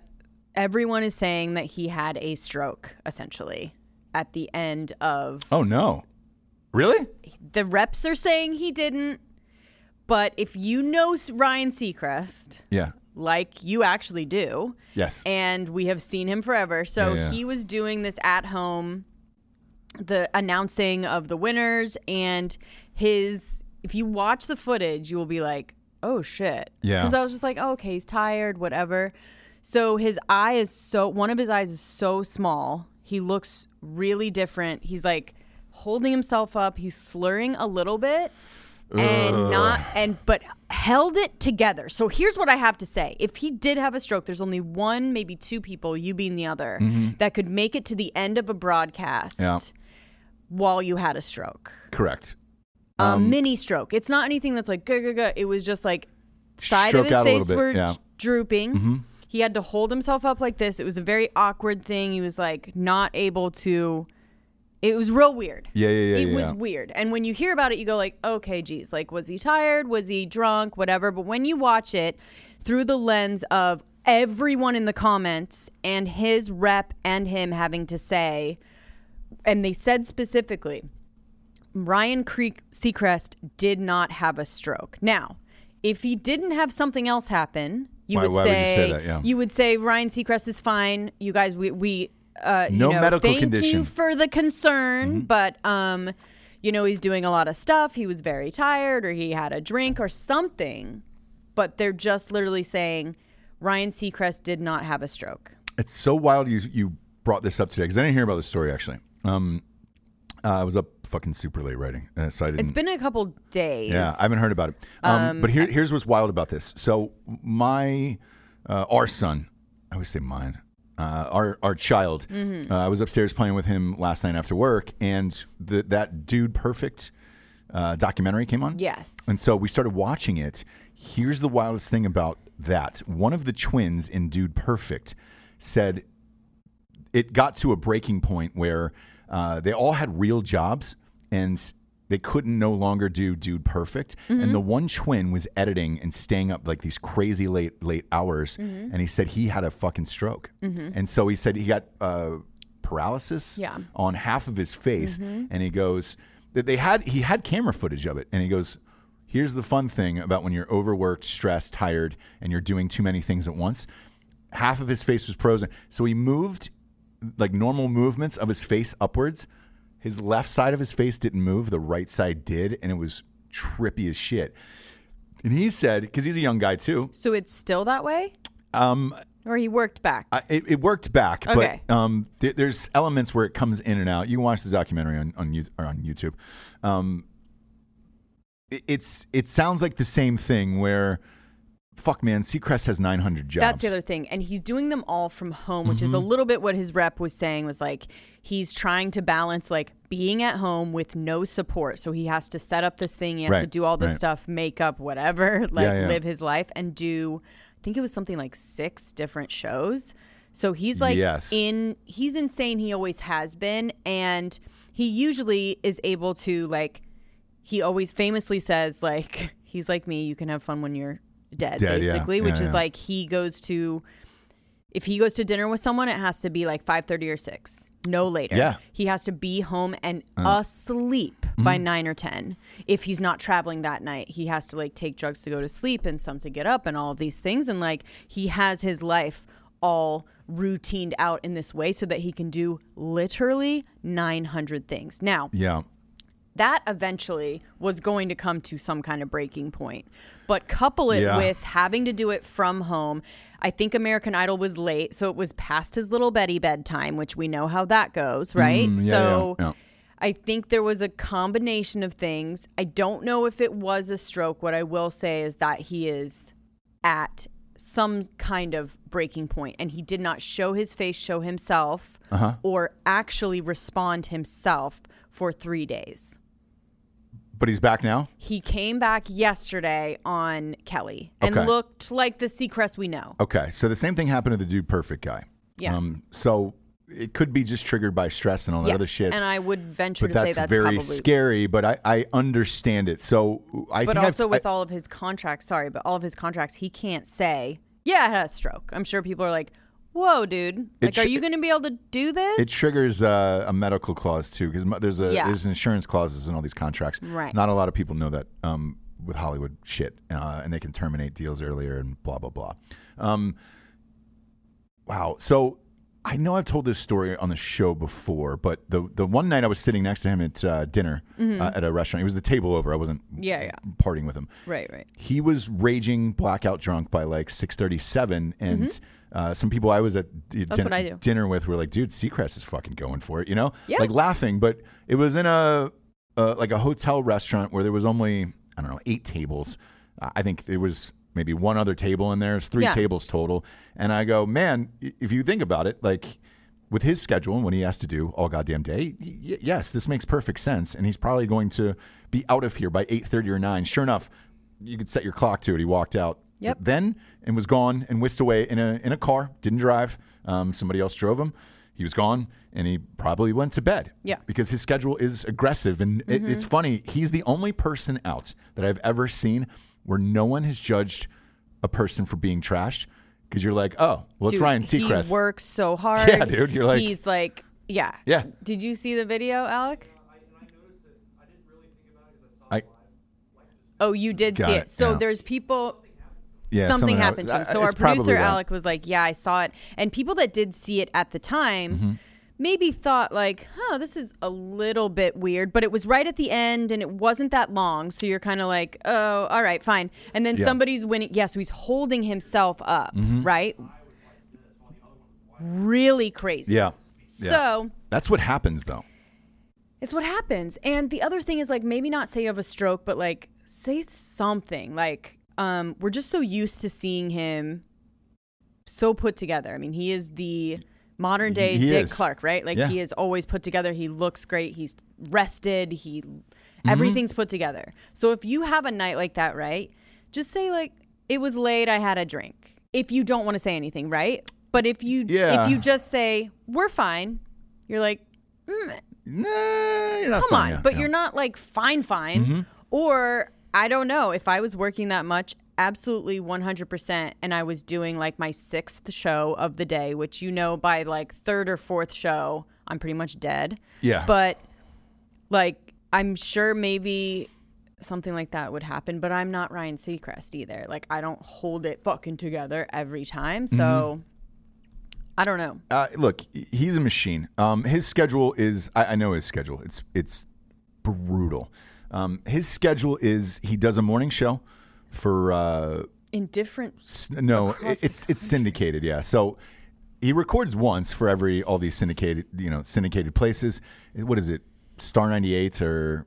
everyone is saying that he had a stroke, essentially, at the end of Oh no, really? the reps are saying he didn't. But if you know Ryan Seacrest, Yeah. like you actually do, Yes. and we have seen him forever. So Yeah, yeah. he was doing this at home, the announcing of the winners, and his. If you watch the footage, you will be like, "Oh shit!" Yeah. Because I was just like, oh, "Okay, he's tired, whatever." So his eye is so one of his eyes is so small. He looks really different. He's like holding himself up. He's slurring a little bit and not and but held it together. So here's what I have to say. If he did have a stroke, there's only one, maybe two people, you being the other, that could make it to the end of a broadcast Yeah. while you had a stroke. Correct. A mini stroke. It's not anything that's like go go go. It was just like side of his out a little face were yeah. Mm-hmm. He had to hold himself up like this. It was a very awkward thing. He was like not able to. It was real weird. Yeah, yeah, yeah, It was weird. And when you hear about it, you go like, okay, geez, like was he tired? Was he drunk? Whatever. But when you watch it through the lens of everyone in the comments and his rep and him having to say, and they said specifically, Ryan Creek Seacrest did not have a stroke. Now, if he didn't have something else happen, you Why- would why would you say, say that? Yeah. you would say Ryan Seacrest is fine. You guys, we we uh, you No know, medical thank condition. Mm-hmm. you for the concern, but um, you know he's doing a lot of stuff. He was very tired, or he had a drink, or something. But they're just literally saying Ryan Seacrest did not have a stroke. It's so wild you you brought this up today because I didn't hear about this story actually. Um, uh, I was up fucking super late writing, uh, so I didn't. It's been a couple days. Yeah, I haven't heard about it. Um, but here, here's what's wild about this. So my, uh, our son, I always say mine, uh, our our child. Uh, I was upstairs playing with him last night after work, and the, that Dude Perfect uh, documentary came on. Yes. And so we started watching it. Here's the wildest thing about that. One of the twins in Dude Perfect said it got to a breaking point where uh, they all had real jobs and they couldn't no longer do Dude Perfect. And mm-hmm. the one twin was editing and staying up like these crazy late late hours. Mm-hmm. And he said he had a fucking stroke. Mm-hmm. And so he said he got uh, paralysis Yeah. on half of his face. And he goes that they had he had camera footage of it. And he goes. Here's the fun thing about when you're overworked, stressed, tired, and you're doing too many things at once. Half of his face was frozen. So he moved like normal movements of his face upwards. His left side of his face didn't move, the right side did, and it was trippy as shit. And he said, because he's a young guy too, So it's still that way? um, Or he worked back? I- it, it worked back, Okay. but um, th- there's elements where it comes in and out. You can watch the documentary on on, you- or on YouTube. Um, it, it's it sounds like the same thing where, fuck man, Seacrest has 900 jobs. That's the other thing. And he's doing them all from home, which is a Mm-hmm. little bit what his rep was saying was like he's trying to balance like being at home with no support. So he has to set up this thing, he has to do all this right. stuff, makeup, whatever, *laughs* like Yeah, yeah. live his life and do I think it was something like six different shows. So he's like Yes. in he's insane, he always has been and he usually is able to like he always famously says like *laughs* he's like me, you can have fun when you're dead, Dead, yeah. basically, which Yeah, is yeah. like he goes to if he goes to dinner with someone, it has to be like five thirty or six. No later. Yeah. Uh. He has to be home and asleep Mm-hmm. by nine or ten. If he's not traveling that night, he has to like take drugs to go to sleep and some to get up and all of these things. And like he has his life all routined out in this way so that he can do literally 900 things. Now, yeah. That eventually was going to come to some kind of breaking point. But couple it Yeah. with having to do it from home. I think American Idol was late, so it was past his little Betty bedtime, which we know how that goes, right? Mm, yeah, so yeah, yeah. I think there was a combination of things. I don't know if it was a stroke. What I will say is that he is at some kind of breaking point and he did not show his face, show himself, Uh-huh. or actually respond himself for three days. But he's back now. He came back yesterday on Kelly and Okay. looked like the Seacrest we know. Okay, so the same thing happened to the dude perfect guy. Yeah. Um, so it could be just triggered by stress and all that other Yes, shit. And I would venture but to say that's, that's very probably scary. But I, I understand it. So I But think also I've, with I, all of his contracts, sorry, but all of his contracts, he can't say, "Yeah, I had a stroke." I'm sure people are like, "Whoa, dude! Like, are you going to be able to do this?" it triggers uh, a medical clause too because there's a Yeah. there's insurance clauses in all these contracts. Right. Not a lot of people know that um, with Hollywood shit, uh, and they can terminate deals earlier and blah blah blah. Um, wow. So I know I've told this story on the show before, but the the one night I was sitting next to him at uh, dinner uh, at a restaurant. It was the table over. I wasn't Mm-hmm. Yeah, yeah. partying with him. right, right. he was raging blackout drunk by like 637 and uh, some people i was at d- dinner, Mm-hmm. With were like dude seacrest is fucking going for it you know Yeah. like laughing but it was in a uh, like a hotel restaurant where there was only i don't know eight tables Uh, i think it was maybe one other table in there it's three Yeah. tables total and i go man i- if you think about it like with his schedule and what he has to do all goddamn day, y- y- yes, this makes perfect sense. And he's probably going to be out of here by eight thirty or nine. Sure enough, you could set your clock to it. He walked out Yep. Then and was gone and whisked away in a in a car. Didn't drive. Um, somebody else drove him. He was gone, and he probably went to bed. Yeah. Mm-hmm. Because his schedule is aggressive, and it, it's funny. He's the only person out that I've ever seen where no one has judged a person for being trashed. Because you're like, oh, well, it's Dude, Ryan Seacrest. He works so *laughs* hard. Yeah, dude, you're like- he's like, yeah, Yeah. Did you see the video, Alec? I, Oh, you did see it, it. So yeah. there's people. yeah, something someone- happened to him. So our producer. Alec was like, "Yeah, I saw it," and people that did see it at the time. Mm-hmm. Maybe thought like, huh, this is a little bit weird, but it was right at the end and it wasn't that long. So you're kind of like, oh, all right, fine. And then Yeah. somebody's winning. Yeah, so he's holding himself up, Mm-hmm. right? Really crazy. Yeah. yeah. So That's what happens, though. it's what happens. And the other thing is like maybe not say you have a stroke, but like say something. Like um we're just so used to seeing him so put together. I mean, he is the modern day He Dick is. Clark, right? Like Yeah. he is always put together. He looks great. He's rested. He Mm-hmm. everything's put together. So if you have a night like that, right? Just say like it was late, I had a drink. If you don't want to say anything, right? But if you Yeah. if you just say we're fine, you're like Nah, you're not come funny, on yeah, but you're not like fine fine or i don't know if i was working that much absolutely 100% and i was doing like my sixth show of the day which you know by like third or fourth show i'm pretty much dead Yeah. but like i'm sure maybe something like that would happen but i'm not ryan seacrest either like i don't hold it fucking together every time so Mm-hmm. i don't know Uh, look, he's a machine. Um, his schedule is I, I know his schedule. It's it's brutal. Um, his schedule is he does a morning show for uh, in different s- no, it's it's syndicated. Yeah, so he records once for every all these syndicated you know syndicated places. What is it? Star ninety eight or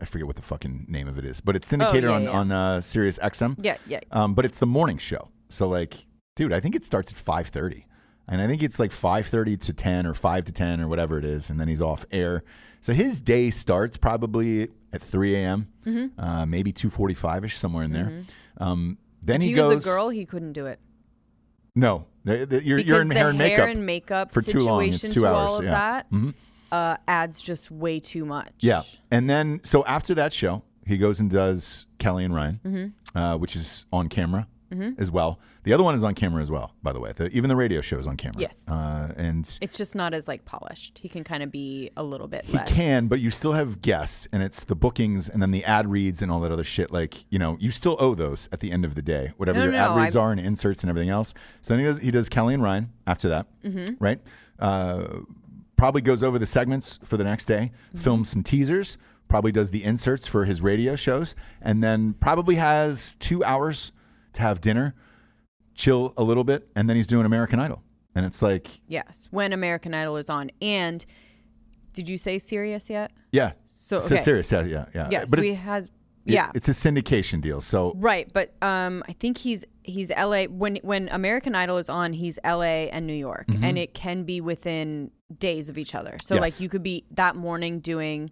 I forget what the fucking name of it is, but it's syndicated yeah, on yeah. on uh, Sirius XM. yeah yeah Um, but it's the morning show. So like, dude, I think it starts at five thirty, and I think it's like five thirty to ten or five to ten or whatever it is, and then he's off air. So his day starts probably at three a.m., Mm-hmm. uh, maybe two forty-five ish, somewhere in there. Um, then if he, he goes. was a girl he couldn't do it No, th- th- you're because you're in the hair and makeup. and makeup for too long. It's two hours, all of yeah. Mm-hmm. uh, adds just way too much. Yeah, and then so after that show, he goes and does Kelly and Ryan, Mm-hmm. uh, which is on camera as well. The other one is on camera as well, by the way. The, even the radio show is on camera. Yes. uh, and It's just not as like polished. He can kind of be a little bit He less. can, but you still have guests, and it's the bookings, and then the ad reads, and all that other shit. Like you know, you still owe those at the end of the day, whatever No, your no, ad no, reads I'm- are, and inserts, and everything else. So then he does he does Kelly and Ryan after that, Mm-hmm. right? Uh, probably goes over the segments for the next day, Mm-hmm. films some teasers, probably does the inserts for his radio shows, and then probably has two hours to have dinner, chill a little bit, and then he's doing American Idol, and it's like, Yes, when American Idol is on. And did you say Sirius yet? yeah, So, so okay. Sirius, yeah, yeah, yeah. Yeah, but so it- he has. It- yeah, it's a syndication deal. So Right, but um, I think he's he's LA when when American Idol is on, he's LA and New York, and it can be within days of each other. So like you could be that morning doing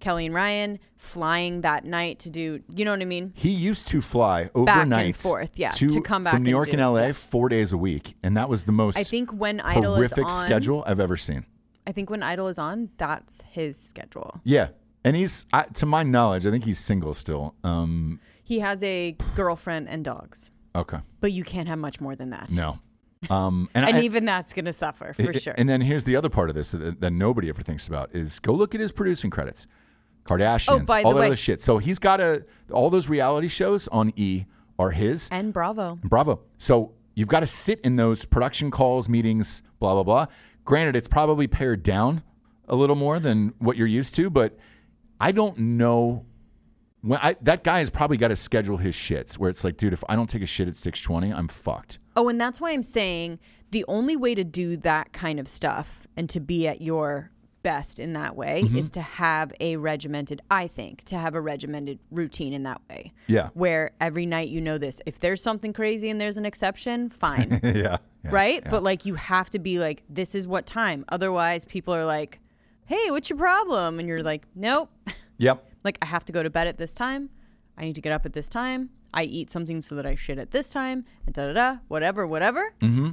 Kelly and Ryan, flying that night to do, you know what I mean? he used to fly and overnight, forth, yeah, to, to come back from New and York do- and LA yeah. four days a week, and that was the most I think when Idol is horrific on, schedule I've ever seen. I think when Idol is on, that's his schedule. Yeah, and he's I, to my knowledge, I think he's single still. Um, He has a girlfriend and dogs, okay, but you can't have much more than that. no, um, and, *laughs* And I, even that's gonna suffer for I- sure. And then here's the other part of this that, that nobody ever thinks about is go look at his producing credits, Kardashians, Oh, by the all that way- other shit. So he's got a all those reality shows on E are his. and Bravo. Bravo. So you've got to sit in those production calls, meetings, blah, blah, blah. Granted, it's probably pared down a little more than what you're used to, but I don't know. When I, that guy has probably got to schedule his shits where it's like, dude, if I don't take a shit at 620, I'm fucked. Oh, and that's why I'm saying the only way to do that kind of stuff and to be at your best in that way Mm-hmm. is to have a regimented, I think, to have a regimented routine in that way. Yeah. Where every night you know this. If there's something crazy and there's an exception, fine. *laughs* yeah. yeah, right? yeah. But like you have to be like, this is what time. Otherwise, people are like, hey, what's your problem? And you're like, nope. *laughs* Yep. like, I have to go to bed at this time. I need to get up at this time. I eat something so that I shit at this time, and da da da, whatever, whatever. Mm-hmm.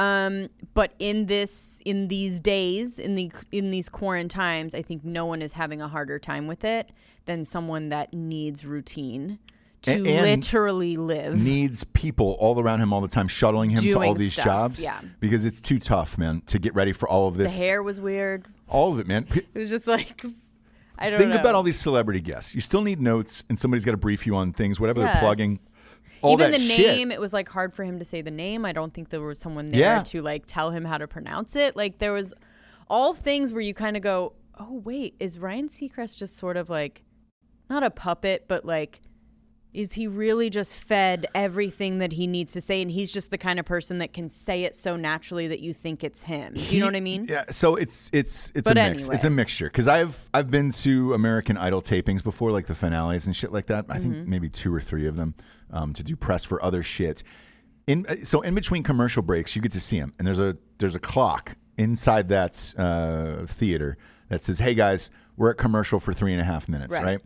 Um, but in this, in these days, in the in these quarantine times, I think no one is having a harder time with it than someone that needs routine to And- and literally live. Needs people all around him all the time, shuttling him to all these stuff, jobs. yeah. Because it's too tough, man, to get ready for all of this. the hair was weird. All of it, man. It was just like, *laughs* I don't Think know. about all these celebrity guests. You still need notes, and somebody's got to brief you on things, whatever they're plugging. All Even that the shit. name, it was like hard for him to say the name. I don't think there was someone there Yeah. to like tell him how to pronounce it. Like there was all things where you kind of go, "Oh wait, is Ryan Seacrest just sort of like not a puppet, but like is he really just fed everything that he needs to say and he's just the kind of person that can say it so naturally that you think it's him. Do you know what I mean? Yeah. So it's it's it's But a mix. anyway. It's a mixture because I've I've been to American Idol tapings before, like the finales and shit like that. I think Mm-hmm. maybe two or three of them um, to do press for other shit. In uh, so in between commercial breaks, you get to see him, and there's a there's a clock inside that uh, theater that says, "Hey guys, we're at commercial for three and a half minutes." Right. right?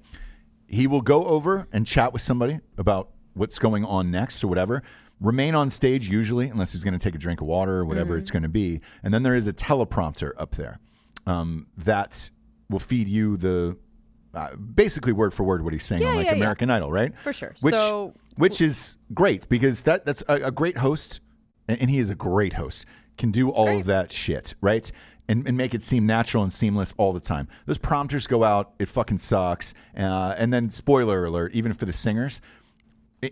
he will go over and chat with somebody about what's going on next or whatever. Remain on stage usually, unless he's going to take a drink of water or whatever it's going to be. And then there is a teleprompter up there um, that will feed you the uh, basically word for word what he's saying on like yeah, yeah. American Idol, right? For sure. Which So- which is great because that that's a, a great host, and, he is a great host. Can do all of that shit, right? And, and make it seem natural and seamless all the time. Those prompters go out, it fucking sucks. Uh, and then, spoiler alert, even for the singers,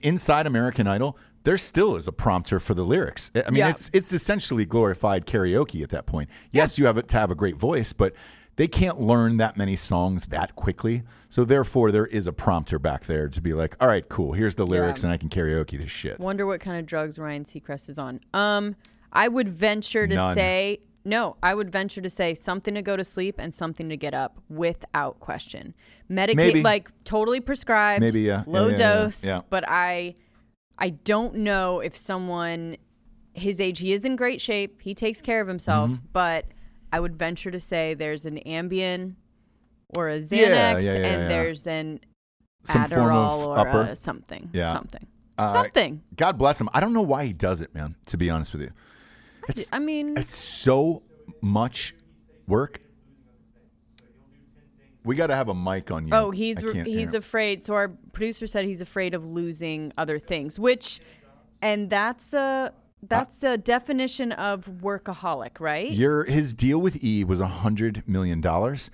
inside American Idol, there still is a prompter for the lyrics. I mean, Yeah. it's it's essentially glorified karaoke at that point. Yes, you have it to have a great voice, but they can't learn that many songs that quickly. So therefore, there is a prompter back there to be like, all right, cool. Here's the lyrics, Yeah. and I can karaoke this shit. Wonder what kind of drugs Ryan Seacrest is on. Um, I would venture to None. say no. I would venture to say something to go to sleep and something to get up without question. Medicate, like totally prescribed. Maybe, yeah. Low yeah, yeah, dose. yeah. But I, I don't know if someone his age. He is in great shape. He takes care of himself. Mm-hmm. But I would venture to say there's an Ambien or a Xanax, Yeah, yeah, yeah, and there's an Some form Adderall of or upper. something. Yeah. Something. Uh, something. God bless him. I don't know why he does it, man. To be honest with you, it's I mean, it's so much work. We got to have a mic on you. oh, he's he's afraid. So our producer said he's afraid of losing other things, which, and that's a that's the definition of workaholic, right? Your his deal with E was a hundred million dollars.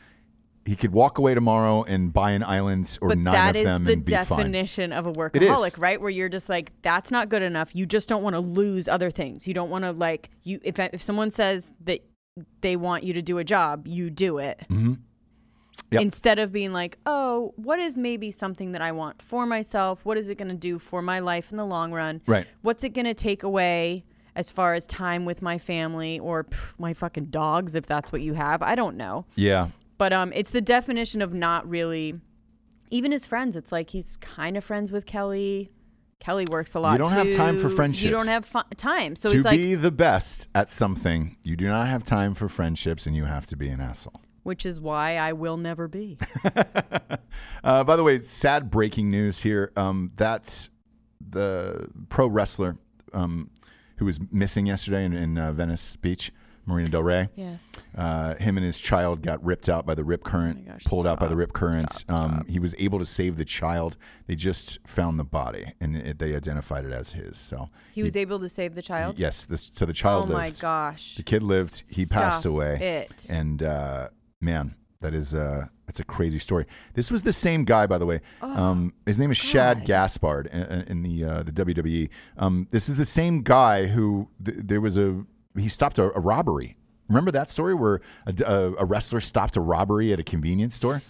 He could walk away tomorrow and buy an island or but nine that of is them the and be fine. definition of a workaholic, right? Where you're just like, that's not good enough. You just don't want to lose other things. You don't want to like you. If if someone says that they want you to do a job, you do it. Mm-hmm. Yep. Instead of being like, oh, what is maybe something that I want for myself? What is it going to do for my life in the long run? Right. What's it going to take away as far as time with my family or pff, my fucking dogs, if that's what you have? I don't know. Yeah, But um, it's the definition of not really. Even his friends, it's like he's kind of friends with Kelly. Kelly works a lot. You don't have time for too. friendships. You don't have fu- time, so to he's like, be the best at something, you do not have time for friendships, and you have to be an asshole. Which is why I will never be. *laughs* Uh, by the way, sad breaking news here. Um, that the pro wrestler um, who was missing yesterday in, in uh, Venice Beach, Marina Del Rey. yes. Uh, him and his child got ripped out by the rip current, Oh gosh, pulled out by the rip current. stop, um, he was able to save the child. They just found the body, and it, they identified it as his. So He was able to save the child. yes, this, so the child. oh child my gosh. The kid lived. He passed away. it. And uh, man, that is uh, that's a crazy story. This was the same guy, by the way. um, his name is Shad Oh, God. Gaspard in, in the uh, the WWE. Um, this is the same guy who th- there was a he stopped a, a robbery. Remember that story where a, a, a wrestler stopped a robbery at a convenience store?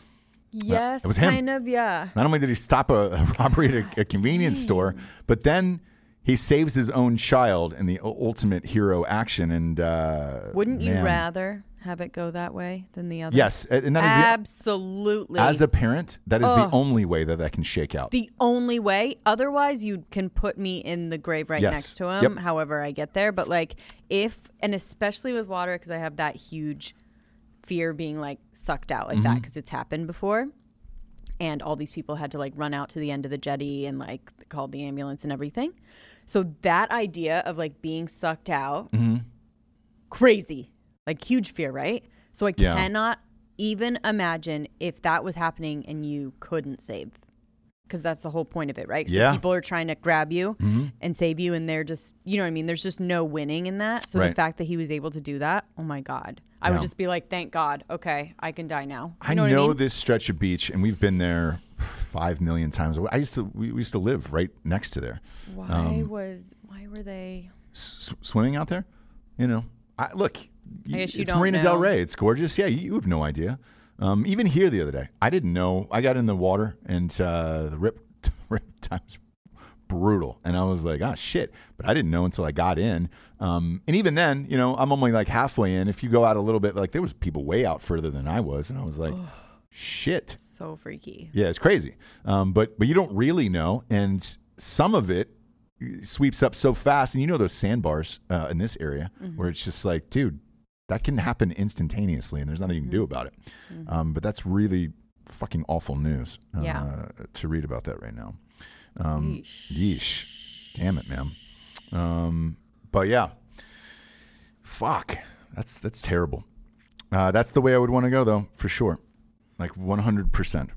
Yes, it was him. kind of, yeah. Not only did he stop a, *laughs* robbery at a, a convenience store, but then he saves his own child in the ultimate hero action. And uh, Wouldn't you rather have it go that way than the other? Yes, and that is the, Absolutely. as a parent, that is the Ugh. only way that that can shake out. the only way. Otherwise, you can put me in the grave right Yes. next to him. Yep. However, I get there. But like, if and especially with water, because I have that huge fear being like sucked out like that Mm-hmm. because it's happened before. and all these people had to like run out to the end of the jetty and like call the ambulance and everything. So that idea of like being sucked out, Mm-hmm. crazy, like huge fear, right? So I Yeah. cannot even imagine if that was happening and you couldn't save. Because that's the whole point of it, right? So Yeah. Mm-hmm. people are trying to grab you and save you, and they're just, you know what I mean? There's just no winning in that. So Right. the fact that he was able to do that, oh my God. I Yeah. would just be like, thank God. Okay, I can die now. You I know, know, I mean? this stretch of beach, and we've been there five million times. I used to we, we used to live right next to there. Why um, was, why were they? S- swimming out there, you know. I, look, y- guess you it's don't Marina Del. Rey. It's gorgeous. Yeah, you, you have no idea. Um, even here the other day, I didn't know. I got in the water and uh, the rip *laughs* rip times brutal, and I was like, ah, shit. But I didn't know until I got in. Um, and even then, you know, I'm only like halfway in. If you go out a little bit, like there was people way out further than I was, and I was like, shit. So freaky. Yeah, it's crazy. Um, but but you don't really know, and some of it sweeps up so fast. And you know those sandbars uh, in this area where it's just like, dude, that can happen instantaneously, and there's nothing you can do about it. Um, but that's really fucking awful news. Uh, Yeah. To read about that right now. Um, Yeesh. yeesh. Damn it, man. Um, but yeah, fuck. That's that's terrible. Uh, that's the way I would want to go, though, for sure. Like 100%.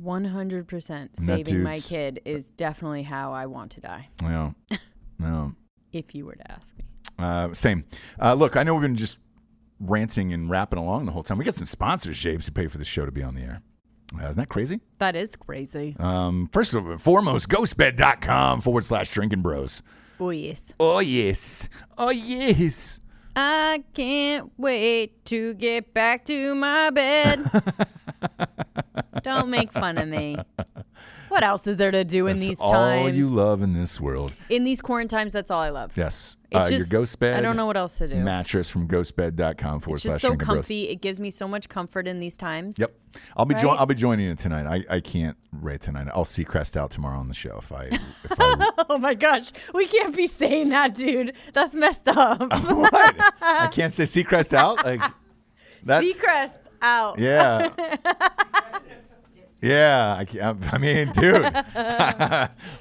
100% saving my kid is definitely how I want to die, No, no. *laughs* if you were to ask me. Uh, same. Uh, look, I know we've been just ranting and rapping along the whole time. We got some sponsors, James, who pay for the show to be on the air. Uh, isn't that crazy? That is crazy. Um, first and foremost, ghostbed.com forward slash drinking bros. Oh, yes. Oh, yes. Oh, yes. I can't wait to get back to my bed. *laughs* Don't make fun of me. *laughs* What else is there to do in That's these all times? All you love in this world. in these quarantine times, that's all I love. Yes. It's uh, just, your ghost bed. I don't know what else to do. Mattress from ghostbed.com forward it's slash just so drinking bros. comfy. It gives me so much comfort in these times. Yep. I'll be jo- I'll be joining you tonight. I, I can't rate tonight. I'll Seacrest out tomorrow on the show if I if I *laughs* Oh my gosh, we can't be saying that, dude. That's messed up. *laughs* what? I can't say Seacrest out. Like *laughs* that's Seacrest out. Yeah. Yeah. I, can't, *laughs* I mean, dude, *laughs*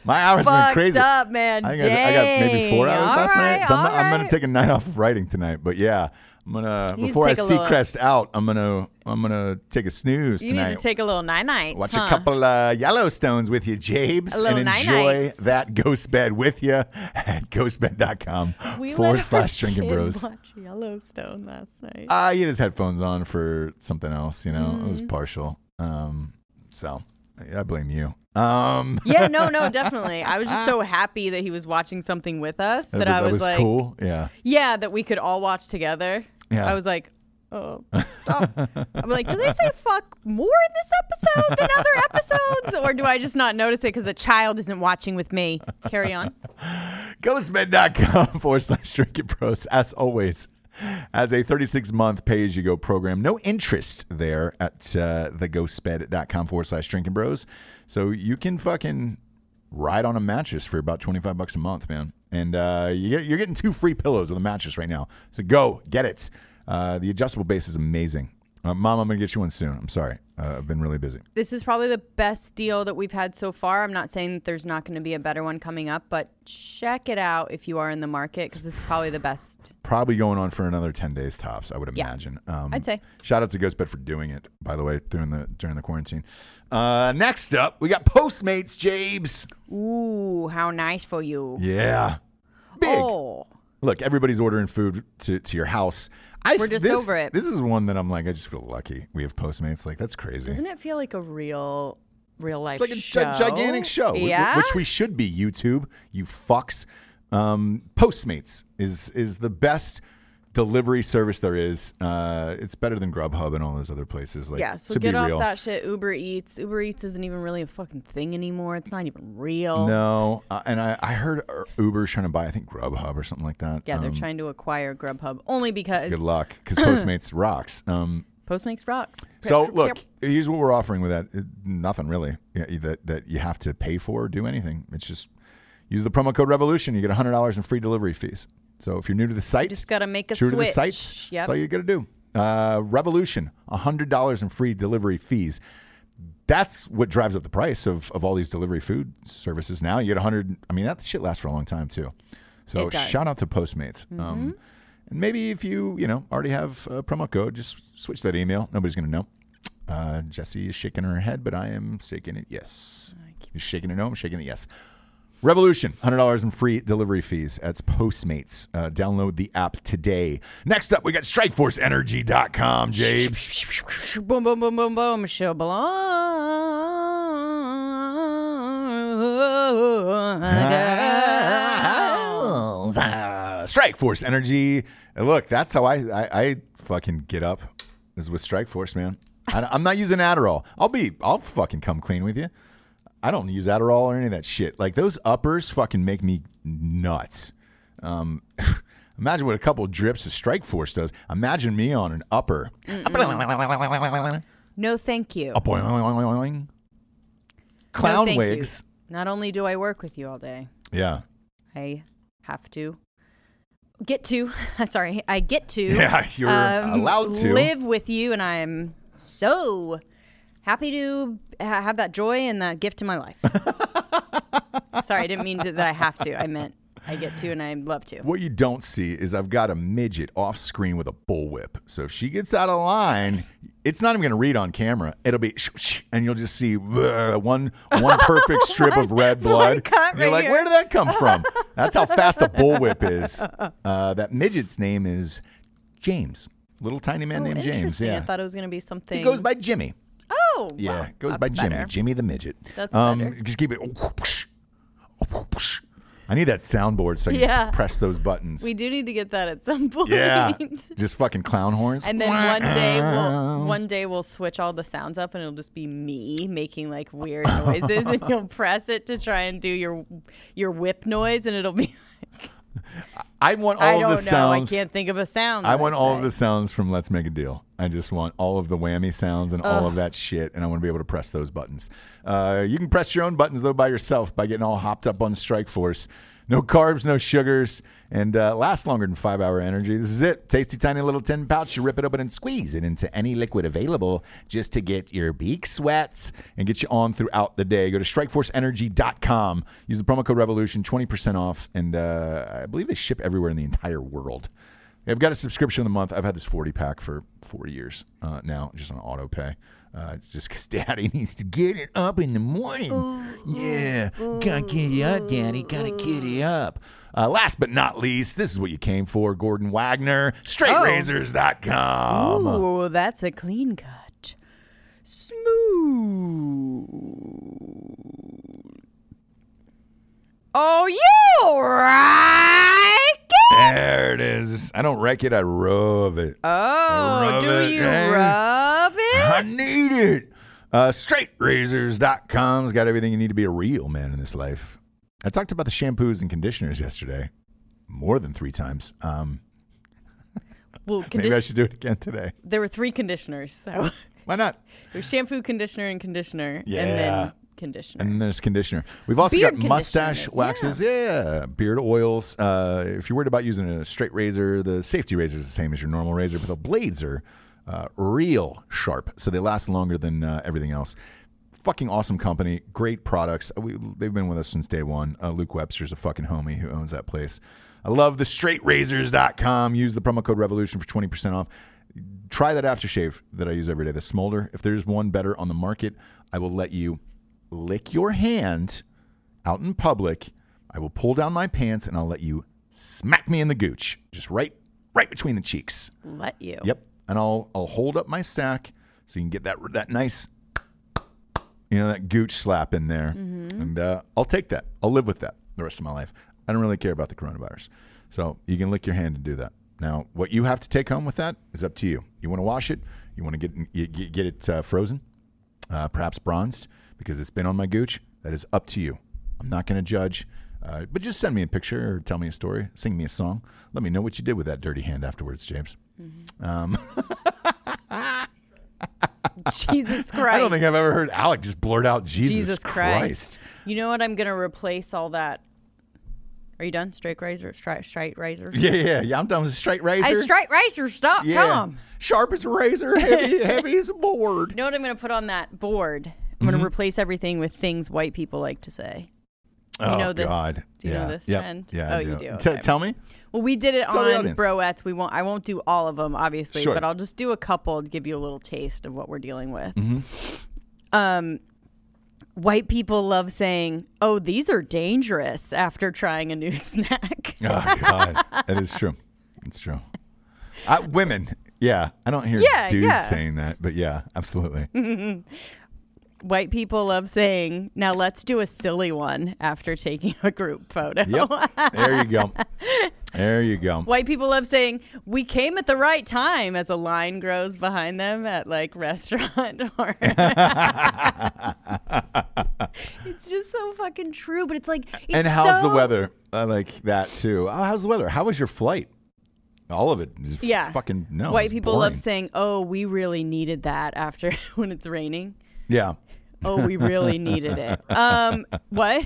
my hours have been Fucked crazy. up, man. I think I, I got maybe four Dang. hours All last right, night. So I'm, all I'm gonna right. take a night off of writing tonight. But yeah, I'm gonna You before I take a see little- Crest out, I'm gonna I'm gonna take a snooze You tonight. need to take a little night night. Watch a couple uh, Yellowstones with you, Jabes, little and enjoy night-nights. that ghost bed with you *laughs* at ghostbed.com We forward our slash drinking kid bros. Watch Yellowstone last night. Uh, he had his headphones on for something else, you know. It was partial. Um, so I blame you. Um, yeah, no, no, *laughs* definitely. I was just so happy that he was watching something with us that, I was, like, cool. Yeah. yeah, that we could all watch together. Yeah. I was like, oh, stop. I'm like, do they *laughs* say fuck more in this episode than other episodes? Or do I just not notice it because the child isn't watching with me? Carry on. *laughs* Ghostbed.com forward slash drinking bros, as always, as a 36 month pay as you go program. No interest there at uh, the ghostbed.com forward slash drinking bros. So you can fucking ride on a mattress for about 25 bucks a month, man. And uh, you get, you're getting two free pillows with a mattress right now. So go get it. Uh, the adjustable base is amazing. Uh, Mom, I'm going to get you one soon. I'm sorry. Uh, I've been really busy. This is probably the best deal that we've had so far. I'm not saying that there's not going to be a better one coming up, but check it out if you are in the market because this is probably the best. Probably going on for another 10 days tops, I would Yeah. imagine. Um, I'd say. Shout out to Ghostbed for doing it, by the way, during the during the quarantine. Uh, next up, we got Postmates, Jabes. Ooh, how nice for you. Yeah. Big. Oh, Look, everybody's ordering food to, to your house. I, We're just this, over it. This is one that I'm like, I just feel lucky. We have Postmates. Like, that's crazy. doesn't it feel like a real, real life It's like a gi- gigantic show, Yeah. which we should be. YouTube, you fucks. Um, Postmates is is the best delivery service there is. Uh, it's better than Grubhub and all those other places. Like, yeah, so get off real. that shit. Uber Eats. Uber Eats isn't even really a fucking thing anymore. It's not even real. No, uh, and I, I heard uh, Uber's trying to buy, I think Grubhub or something like that. Yeah, they're Um, trying to acquire Grubhub only because Good luck, because *laughs* Postmates rocks. Um, Postmates rocks. so look, here's what we're offering with that. It- nothing really yeah, that that you have to pay for or do anything. It's just use the promo code Revolution. You get hundred dollars in free delivery fees. So if you're new to the site, just gotta make a true to the switch. sites. Yep. That's all you got to do. Uh, Revolution, hundred dollars in free delivery fees. that's what drives up the price of, of all these delivery food services now. You get 100. I mean, that shit lasts for a long time too. So shout out to Postmates. Um, and maybe if you, you know, already have a promo code, just switch that email. Nobody's going to know. Uh, Jesse is shaking her head, but I am shaking it yes. You're shaking it no, I'm shaking it yes. Revolution, $100 in free delivery fees. That's Postmates. Uh, download the app today. Next up, we got StrikeForceEnergy.com, Jabes. boom, boom, boom, boom, boom. Shabala. *laughs* Uh, Strike Force Energy. And look, that's how I, I, I fucking get up is with Strike Force, man. I, I'm not using Adderall. I'll be, I'll fucking come clean with you. I don't use Adderall or any of that shit. Like those uppers fucking make me nuts. Um, *laughs* imagine what a couple of drips of Strike Force does. Imagine me on an upper. No, thank you. A boing. No, Clown you. wigs. Not only do I work with you all day, Yeah. I have to get to. *laughs* Sorry, I get to. Yeah, you're allowed to. live with you, and I'm so happy to ha- have that joy and that gift in my life. *laughs* Sorry, I didn't mean to, that I have to. I meant I get to, and I love to. What you don't see is I've got a midget off screen with a bullwhip. So if she gets out of line, it's not even going to read on camera. It'll be, sh- sh- and you'll just see uh, one one perfect strip of *laughs* red blood. you're like, here. where did that come from? *laughs* That's how fast a bullwhip is. Uh, that midget's name is James. Little tiny man Oh, named James. Yeah. I thought it was going to be something. he goes by Jimmy. Oh, Yeah, it goes by Jimmy. better. Jimmy the midget. That's um, better. Just keep it. I need that soundboard so you can Yeah. press those buttons. We do need to get that at some point. yeah, *laughs* just fucking clown horns. And then one day we'll one day we'll switch all the sounds up and it'll just be me making like weird noises and *laughs* you'll press it to try and do your your whip noise and it'll be I want all I don't the know. sounds. I can't think of a sound. I want all of the sounds from Let's Make a Deal. I just want all of the whammy sounds and all of that shit, and I want to be able to press those buttons. Uh, you can press your own buttons though by yourself by getting all hopped up on Strike Force. No carbs, no sugars, and uh, lasts longer than five hour energy. This is it. Tasty, tiny little tin pouch. You rip it open and squeeze it into any liquid available just to get your beak sweats and get you on throughout the day. Go to strikeforceenergy.com. Use the promo code REVOLUTION, 20% off, and uh, I believe they ship everywhere in the entire world. I've got a subscription of the month. I've had this 40 pack for four years uh, now, just on auto pay. Uh, just because *laughs* daddy needs to get it up in the morning. yeah, gotta get it up, daddy. Gotta get it up. Uh, last but not least, this is what you came for, Gordon Wagner, straightrazors.com. Ooh, that's a clean cut. Smooth. Oh, you right? There it is. I don't wreck it, I rub it. Oh, Rub do it, you eh? rub it? I need it. Uh, straightrazors.com's got everything you need to be a real man in this life. I talked about the shampoos and conditioners yesterday more than three times. Um, *laughs* Well, *laughs* maybe I should do it again today. there were three conditioners. So Why not? *laughs* there's shampoo, conditioner, and conditioner, Yeah. and then conditioner. And then there's conditioner. We've also Beard got mustache waxes. Yeah. Beard oils. Uh, if you're worried about using a straight razor, the safety razor is the same as your normal razor, but the blades are uh, real sharp. So they last longer than uh, everything else. Fucking awesome company. Great products. We, they've been with us since day one. Uh, Luke Webster's a fucking homie who owns that place. I love the straightrazors.com. Use the promo code revolution for 20% off try that aftershave that I use every day, the Smolder. If there's one better on the market, I will let you lick your hand out in public. I will pull down my pants and I'll let you smack me in the gooch, just right, right between the cheeks. Let you. Yep, and I'll I'll hold up my sack so you can get that that nice, you know, that gooch slap in there, and uh, I'll take that. I'll live with that the rest of my life. I don't really care about the coronavirus, so you can lick your hand and do that. Now, what you have to take home with that is up to you. You want to wash it? You want to get get, get it uh, frozen, uh, perhaps bronzed because it's been on my gooch. That is up to you. I'm not going to judge, uh, but just send me a picture or tell me a story, sing me a song. Let me know what you did with that dirty hand afterwards, James. Um, *laughs* Jesus Christ. *laughs* I don't think I've ever heard Alec just blurt out Jesus, Jesus Christ. Christ. You know what? I'm gonna replace all that. Are you done? Straight razor, straight, straight razor. *laughs* Yeah, yeah, yeah. I'm done with straight razor. Hey, straight razor, stop, yeah. come. Sharp as a razor, heavy, heavy as a board. You know what I'm gonna put on that board I'm going to replace everything with things white people like to say. oh know this? God. Do you know this Yep. trend? Yeah. Oh, I you do. do, T- tell me. Well, we did it Tell on. Broettes. We won't. I won't do all of them, obviously, Sure. but I'll just do a couple to give you a little taste of what we're dealing with. Mm-hmm. Um, white people love saying, "Oh, these are dangerous" after trying a new *laughs* snack. Oh God, that is true. It's true. Uh, women, yeah, I don't hear Yeah, dudes yeah. saying that, but yeah, absolutely. *laughs* white people love saying, "Now let's do a silly one" after taking a group photo. Yep. There you go. *laughs* There you go. White people love saying, "We came at the right time" as a line grows behind them at like restaurant *laughs* or. *laughs* it's just so fucking true, but it's like. It's and how's the weather? I like that too. Oh, how's the weather? How was your flight? All of it is Yeah. fucking no. White people boring. love saying, "Oh, we really needed that after when it's raining." Yeah. Oh, we really needed it. Um, what?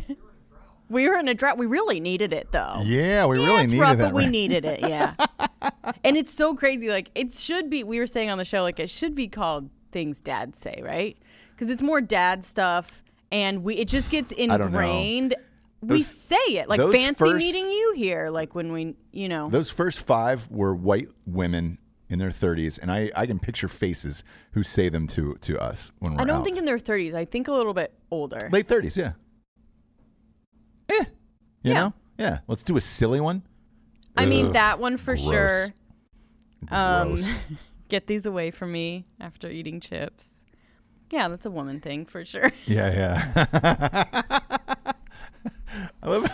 We were in a drought. We really needed it though. Yeah, we Yeah, really needed rough, that. but we needed it. Yeah, *laughs* and it's so crazy. Like it should be. We were saying on the show, like it should be called things dads say, right? Because it's more dad stuff, and we it just gets ingrained. we say it like fancy first- meeting you here, like when we, you know. Those first five were white women in their 30s, and I, I can picture faces who say them to to us when we're I don't out. think in their thirties. I think a little bit older. late 30s. Yeah. Eh. You Yeah. know. Yeah. Let's do a silly one. I mean that one for gross. sure. Um, *laughs* get these away from me after eating chips. Yeah, that's a woman thing for sure. *laughs* Yeah, yeah. *laughs* I love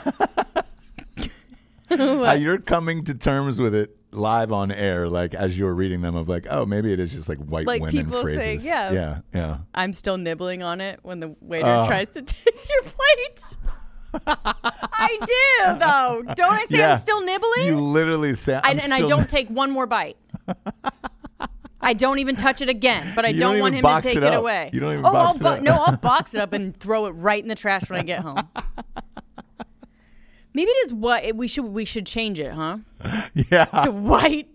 how you're coming to terms with it live on air, like as you were reading them, of like, oh, maybe it is just like white Like women phrases. yeah. yeah, yeah. I'm still nibbling on it when the waiter Oh. tries to *laughs* take your plate. I do though. Don't I say Yeah. I'm still nibbling? You literally say, I, and I don't take one more bite. I don't even touch it again, but I don't, don't want him to take it it, away. You don't even oh, box I'll it up. no, I'll *laughs* box it up and throw it right in the trash when I get home. Maybe it is what we should we should change it, huh? *laughs* yeah, To white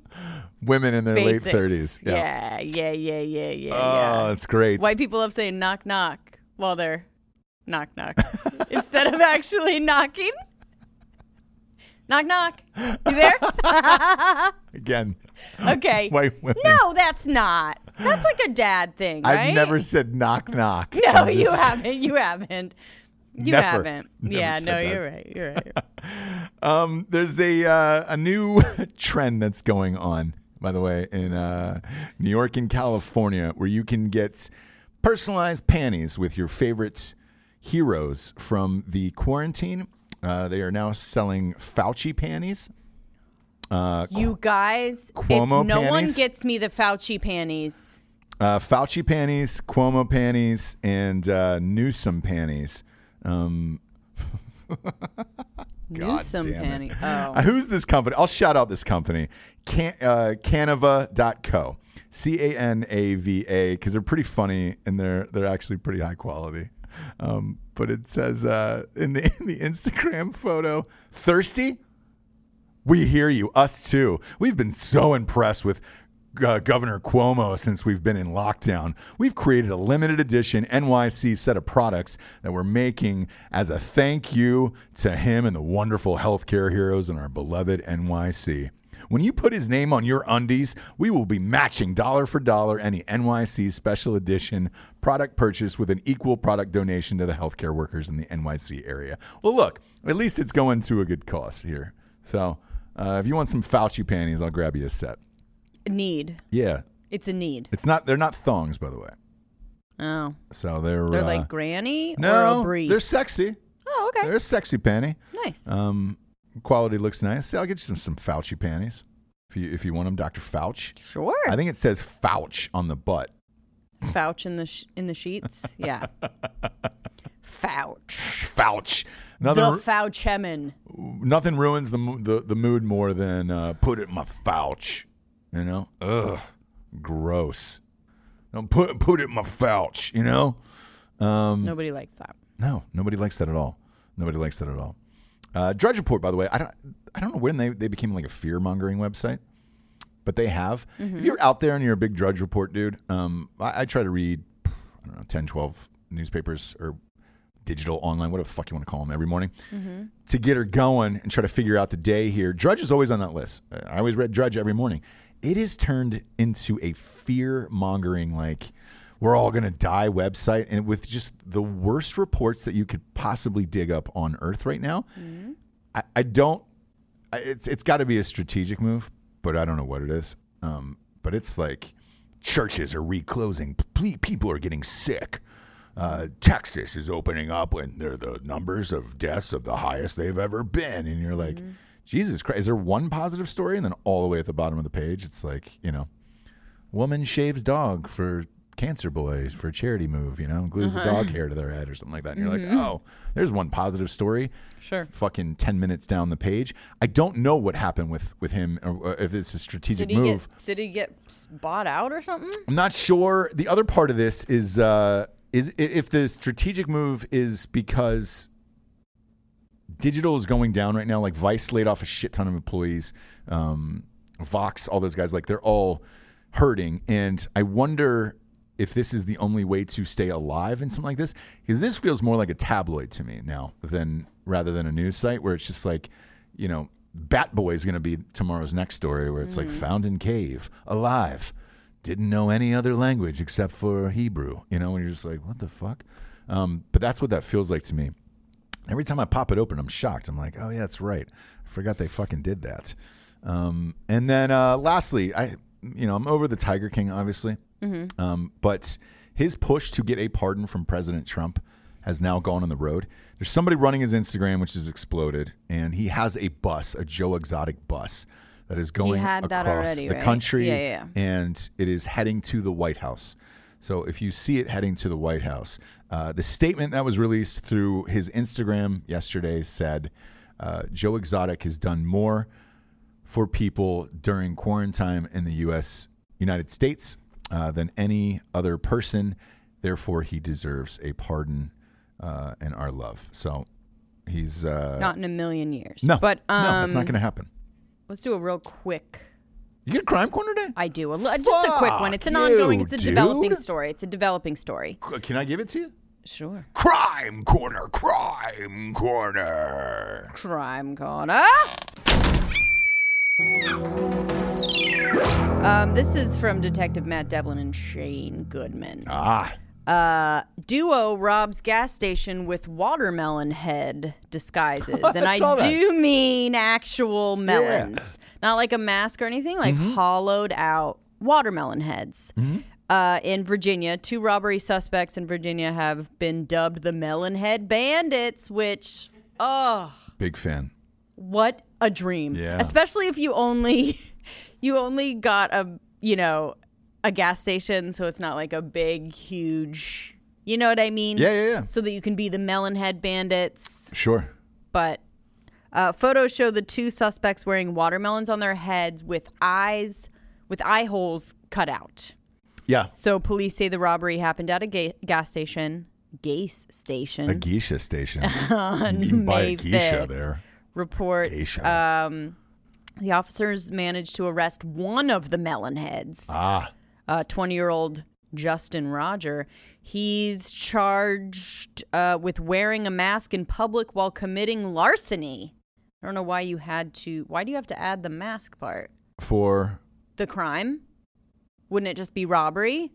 women in their basics. late 30s. Yeah, yeah, yeah, yeah, yeah. Oh, yeah. that's great. White people love saying knock knock while they're knock knock *laughs* instead of actually knocking. Knock knock. You there? *laughs* Again, Okay. white women. No, that's not. That's like a dad thing, right? I've never said knock knock. No, I'm you haven't. You haven't. You Never. haven't. *laughs* Never yeah, no, that. you're right. You're right. *laughs* Um, there's a uh, a new *laughs* trend that's going on, by the way, in uh, New York and California, where you can get personalized panties with your favorite heroes from the quarantine. Uh, they are now selling Fauci panties. Uh, You guys, Cuomo if no one gets me the Fauci panties, uh, Fauci panties, Cuomo panties, and uh, Newsom panties. Um, *laughs* God Newsom damn it. panty. Uh, Oh, who's this company? I'll shout out this company, Can, uh, Canava.co. C A N A V A, because they're pretty funny and they're they're actually pretty high quality. Um, but it says uh, in the *laughs* in the Instagram photo, thirsty. We hear you, us too. We've been so impressed with uh, Governor Cuomo since we've been in lockdown. We've created a limited edition NYC set of products that we're making as a thank you to him and the wonderful healthcare heroes in our beloved NYC. When you put his name on your undies, we will be matching dollar for dollar any NYC special edition product purchase with an equal product donation to the healthcare workers in the NYC area. Well, look, at least it's going to a good cause here. So, uh, if you want some Fauci panties, I'll grab you a set. Need. Yeah, It's a need. it's not. They're not thongs, by the way. Oh, So they're they're uh, like granny or no, a brief. they're sexy. oh, okay. They're a sexy panty. nice. Um, quality looks nice. See, I'll get you some some Fauci panties if you if you want them, Doctor Fauch. sure. I think it says Fauch on the butt. Fouch in the sh- in the sheets. Yeah. *laughs* Fauch. The Nothing Fouchemin. nothing ruins the mo- the the mood more than uh, put it in my Fauch. You know, ugh, gross. Don't put put it in my Fauch. You know. Um, Nobody likes that. No, nobody likes that at all. Nobody likes that at all. Uh, Drudge Report, by the way, I don't, I don't know when they, they became like a fear mongering website, but they have. If you're out there and you're a big Drudge Report dude, um, I, I try to read, I don't know, 10, 12 newspapers or digital, online, whatever the fuck you want to call them, every morning to get her going and try to figure out the day here. Drudge is always on that list. I always read Drudge every morning. It is turned into a fear mongering, like, we're all going to die website. And with just the worst reports that you could possibly dig up on Earth right now, I, I don't, I- it's, it's got to be a strategic move, but I don't know what it is. Um, but it's like churches are reclosing, P- people are getting sick. Uh, Texas is opening up when they're the numbers of deaths of the highest they've ever been. And you're like, Jesus Christ, is there one positive story? And then all the way at the bottom of the page, it's like, you know, woman shaves dog for cancer boys for a charity move, you know, glues the dog hair to their head or something like that. And you're like, oh, there's one positive story. Sure. Fucking 10 minutes down the page. I don't know what happened with, with him or, if it's a strategic Did he move. get did he get bought out or something? I'm not sure. The other part of this is uh, is if the strategic move is because digital is going down right now. Like Vice laid off a shit ton of employees. Um, Vox, all those guys, like they're all hurting. And I wonder if this is the only way to stay alive in something like this, because this feels more like a tabloid to me now than rather than a news site where it's just like, you know, Bat Boy is going to be tomorrow's next story where it's like found in cave, alive, didn't know any other language except for Hebrew, you know, and you're just like, what the fuck? Um, but that's what that feels like to me. Every time I pop it open, I'm shocked. I'm like, oh yeah, that's right. I forgot they fucking did that. Um, and then uh, lastly, I, you know, I'm over the Tiger King, obviously, um, but his push to get a pardon from President Trump has now gone on the road. There's somebody running his Instagram, which has exploded, and he has a bus, a Joe Exotic bus, that is going across already, the right? country, Yeah, yeah, yeah. and it is heading to the White House. So if you see it heading to the White House, uh, the statement that was released through his Instagram yesterday said uh, Joe Exotic has done more for people during quarantine in the U.S. United States uh, than any other person. Therefore, he deserves a pardon uh, and our love. So he's uh, Not in a million years. no, but um, no, that's not going to happen. let's do a real quick. You get a crime corner day? I do a li- just a quick one. It's an Fuck ongoing. It's a dude. developing story. It's a developing story. Can I give it to you? Sure. Crime corner, crime corner. Crime corner. Um, this is from Detective Matt Devlin and Shane Goodman. Ah, Uh, duo robs gas station with watermelon head disguises, *laughs* and I, do mean actual melons, not like a mask or anything, like Mm-hmm. hollowed out watermelon heads. Uh, in Virginia, two robbery suspects in Virginia have been dubbed the Melon Head Bandits, which, oh, big fan. what a dream! Yeah. Especially if you only *laughs* you only got a you know a gas station, so it's not like a big, huge. You know what I mean? Yeah, yeah, yeah. So that you can be the Melonhead Bandits, Sure. but. Uh, photos show the two suspects wearing watermelons on their heads with eyes, with eye holes cut out. Yeah. So police say the robbery happened at a ga- gas station, gas station. A geisha station. on *laughs* you can buy May a geisha 5th. there. reports Geisha. um, the officers managed to arrest one of the melon heads, Ah, uh, 20 year old Justin Roger. He's charged uh, with wearing a mask in public while committing larceny. I don't know why you had to. Why do you have to add the mask part? for The crime? Wouldn't it just be robbery?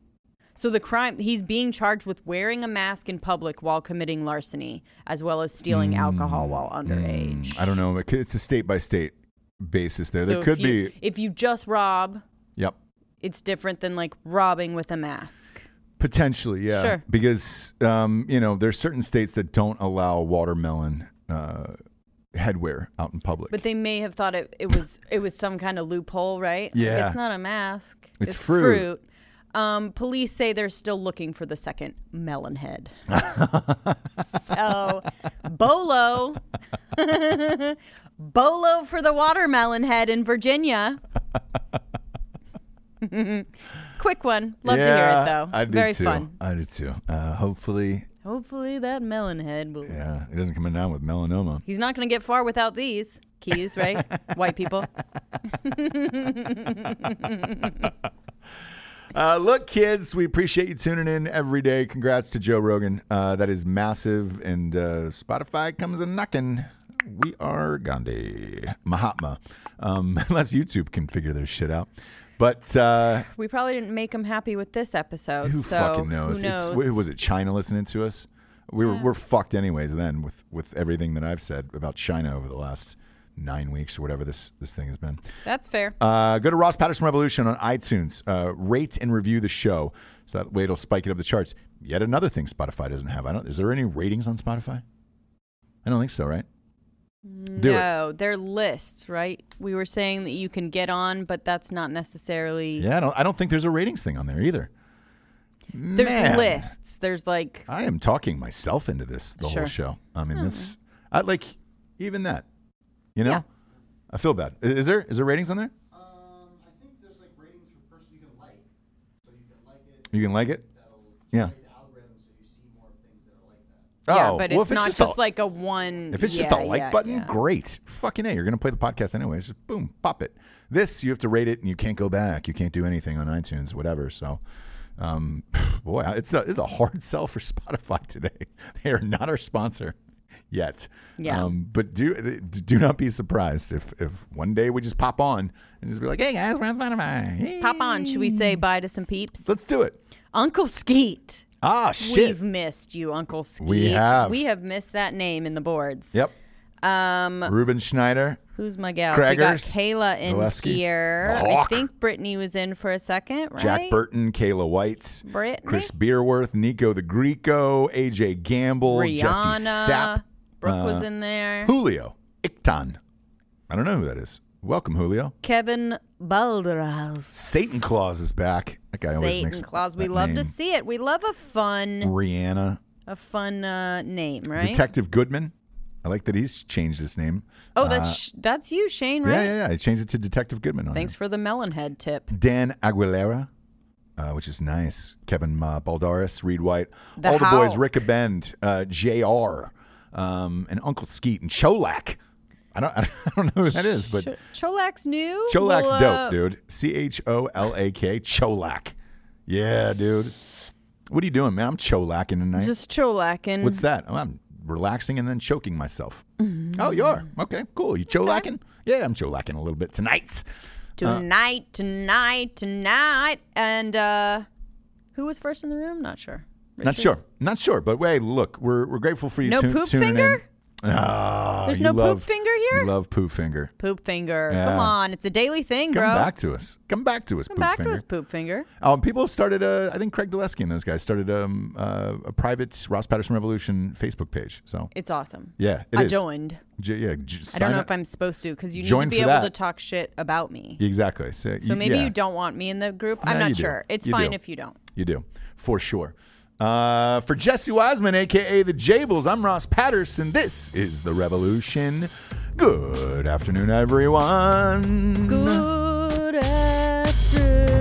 So the crime, he's being charged with wearing a mask in public while committing larceny, as well as stealing alcohol while underage. I don't know. It's a state by state basis there. So there could you- be. If you just rob, Yep. it's different than like robbing with a mask. Potentially, yeah. Sure. Because um, you know, there's certain states that don't allow watermelon uh, headwear out in public. But they may have thought it, it was it was some kind of loophole, right? Like, Yeah. it's not a mask. It's fruit. Um, police say they're still looking for the second melon head. *laughs* so, Bolo, *laughs* Bolo for the watermelon head in Virginia. *laughs* Quick one. Love to hear it though. I do Very too. fun. I do too. Uh, hopefully, Hopefully that melon head will. yeah, he doesn't come in down with melanoma. He's not going to get far without these keys, right? *laughs* White people. *laughs* Uh, look, kids, we appreciate you tuning in every day. Congrats to Joe Rogan. Uh, that is massive. And uh, Spotify comes a knocking. We are Gandhi. Mahatma. Um, *laughs* unless YouTube can figure their shit out. But uh, We probably didn't make them happy with this episode. who so fucking knows? Who knows? It's, was it China listening to us? We were, Yeah. we're fucked anyways then with, with everything that I've said about China over the last nine weeks or whatever this, this thing has been. That's fair. Uh, go to Ross Patterson Revolution on iTunes. Uh, rate and review the show, so that way it'll spike it up the charts. Yet another thing Spotify doesn't have. I don't. Is there any ratings on Spotify? I don't think so. Right? Do it. no, they're lists, right? We were saying that you can get on, but that's not necessarily. Yeah. I don't. I don't think there's a ratings thing on there either. There's Man, lists. There's like I am talking myself into this the whole show. I mean, this. I like even that. You know, Yeah. I feel bad. I- Is there is there ratings on there? Um, I think there's like ratings for person you can like. So you can like it, You can like it. Yeah. play the algorithm so you see more things that are that. yeah, Oh, but well, it's if not just just, a- like a one. If it's just a like yeah, button, yeah. great. Fucking A. You're going to play the podcast anyways. Just boom, pop it. This, you have to rate it and you can't go back. You can't do anything on iTunes, whatever. So, um, *sighs* boy, it's a, it's a hard *laughs* sell for Spotify today. *laughs* They are not our sponsor yet. Yeah. Um, but do do not be surprised if, if one day we just pop on and just be like, hey guys, we're on Spotify. Hey. Pop on. Should we say bye to some peeps? Let's do it. Uncle Skeet. Ah, shit. We've missed you, Uncle Skeet. We have. We have missed that name in the boards. Yep. Um, Ruben Schneider. who's my gal? We got Craigers, Kayla in Zaleski, here. I think Brittany was in for a second, right? Jack Burton, Kayla White, Brittany? Chris Beerworth, Nico the Greco, AJ Gamble, Jesse Rihanna. Sapp, Brooke was uh, in there. Julio Ictan. I don't know who that is. Welcome, Julio. Kevin Balderas. Satan Claus is back. That guy always makes Satan Claus. We that love to name. see it. We love a fun, Rihanna, a fun uh, name, right? Detective Goodman. I like that he's changed his name. oh, that's sh- that's you, Shane, right? Yeah, yeah, yeah. He changed it to Detective Goodman. On Thanks there. for the melon head tip. Dan Aguilera, uh, which is nice. Kevin uh, Baldaris, Reed White, The all the boys, Howl. Rick Bend, uh, Jr. Um, and Uncle Skeet and Cholak. I don't, *laughs* I don't know who that is, but Ch- Cholak's new. Cholak's Well, uh, dope, dude. C H O L A K, Cholak. Yeah, dude. What are you doing, man? I'm cholacking tonight. Just cholacking. What's that? Oh, I'm relaxing and then choking myself. Mm-hmm. Oh, you are? Okay, cool. You cholacking? Yeah, I'm cholacking a little bit tonight. tonight, tonight, tonight, and uh, who was first in the room? Not sure. Not sure. Not sure. But hey, look, we're we're grateful for you No tu- poop finger? in. Ah, There's no love- poop finger here. You love poop finger. Poop finger. Yeah. Come on, it's a daily thing, Come bro. back to us. Come back to us, Come poop back finger. to us, poop finger. Um, people started. Uh, I think Craig Dulesky and those guys started um, uh, a private Ross Patterson Revolution Facebook page. So It's awesome. yeah, it I is. joined. J- yeah, j- I don't know up. if I'm supposed to because you need Join to be able that. to talk shit about me. exactly. So, So maybe yeah, you don't want me in the group. I'm No, not you do. sure. It's You fine do. if you don't. You do for sure. Uh, for Jesse Wiseman, aka the Jables, I'm Ross Patterson. This is the Revolution. Good afternoon, everyone. Good afternoon.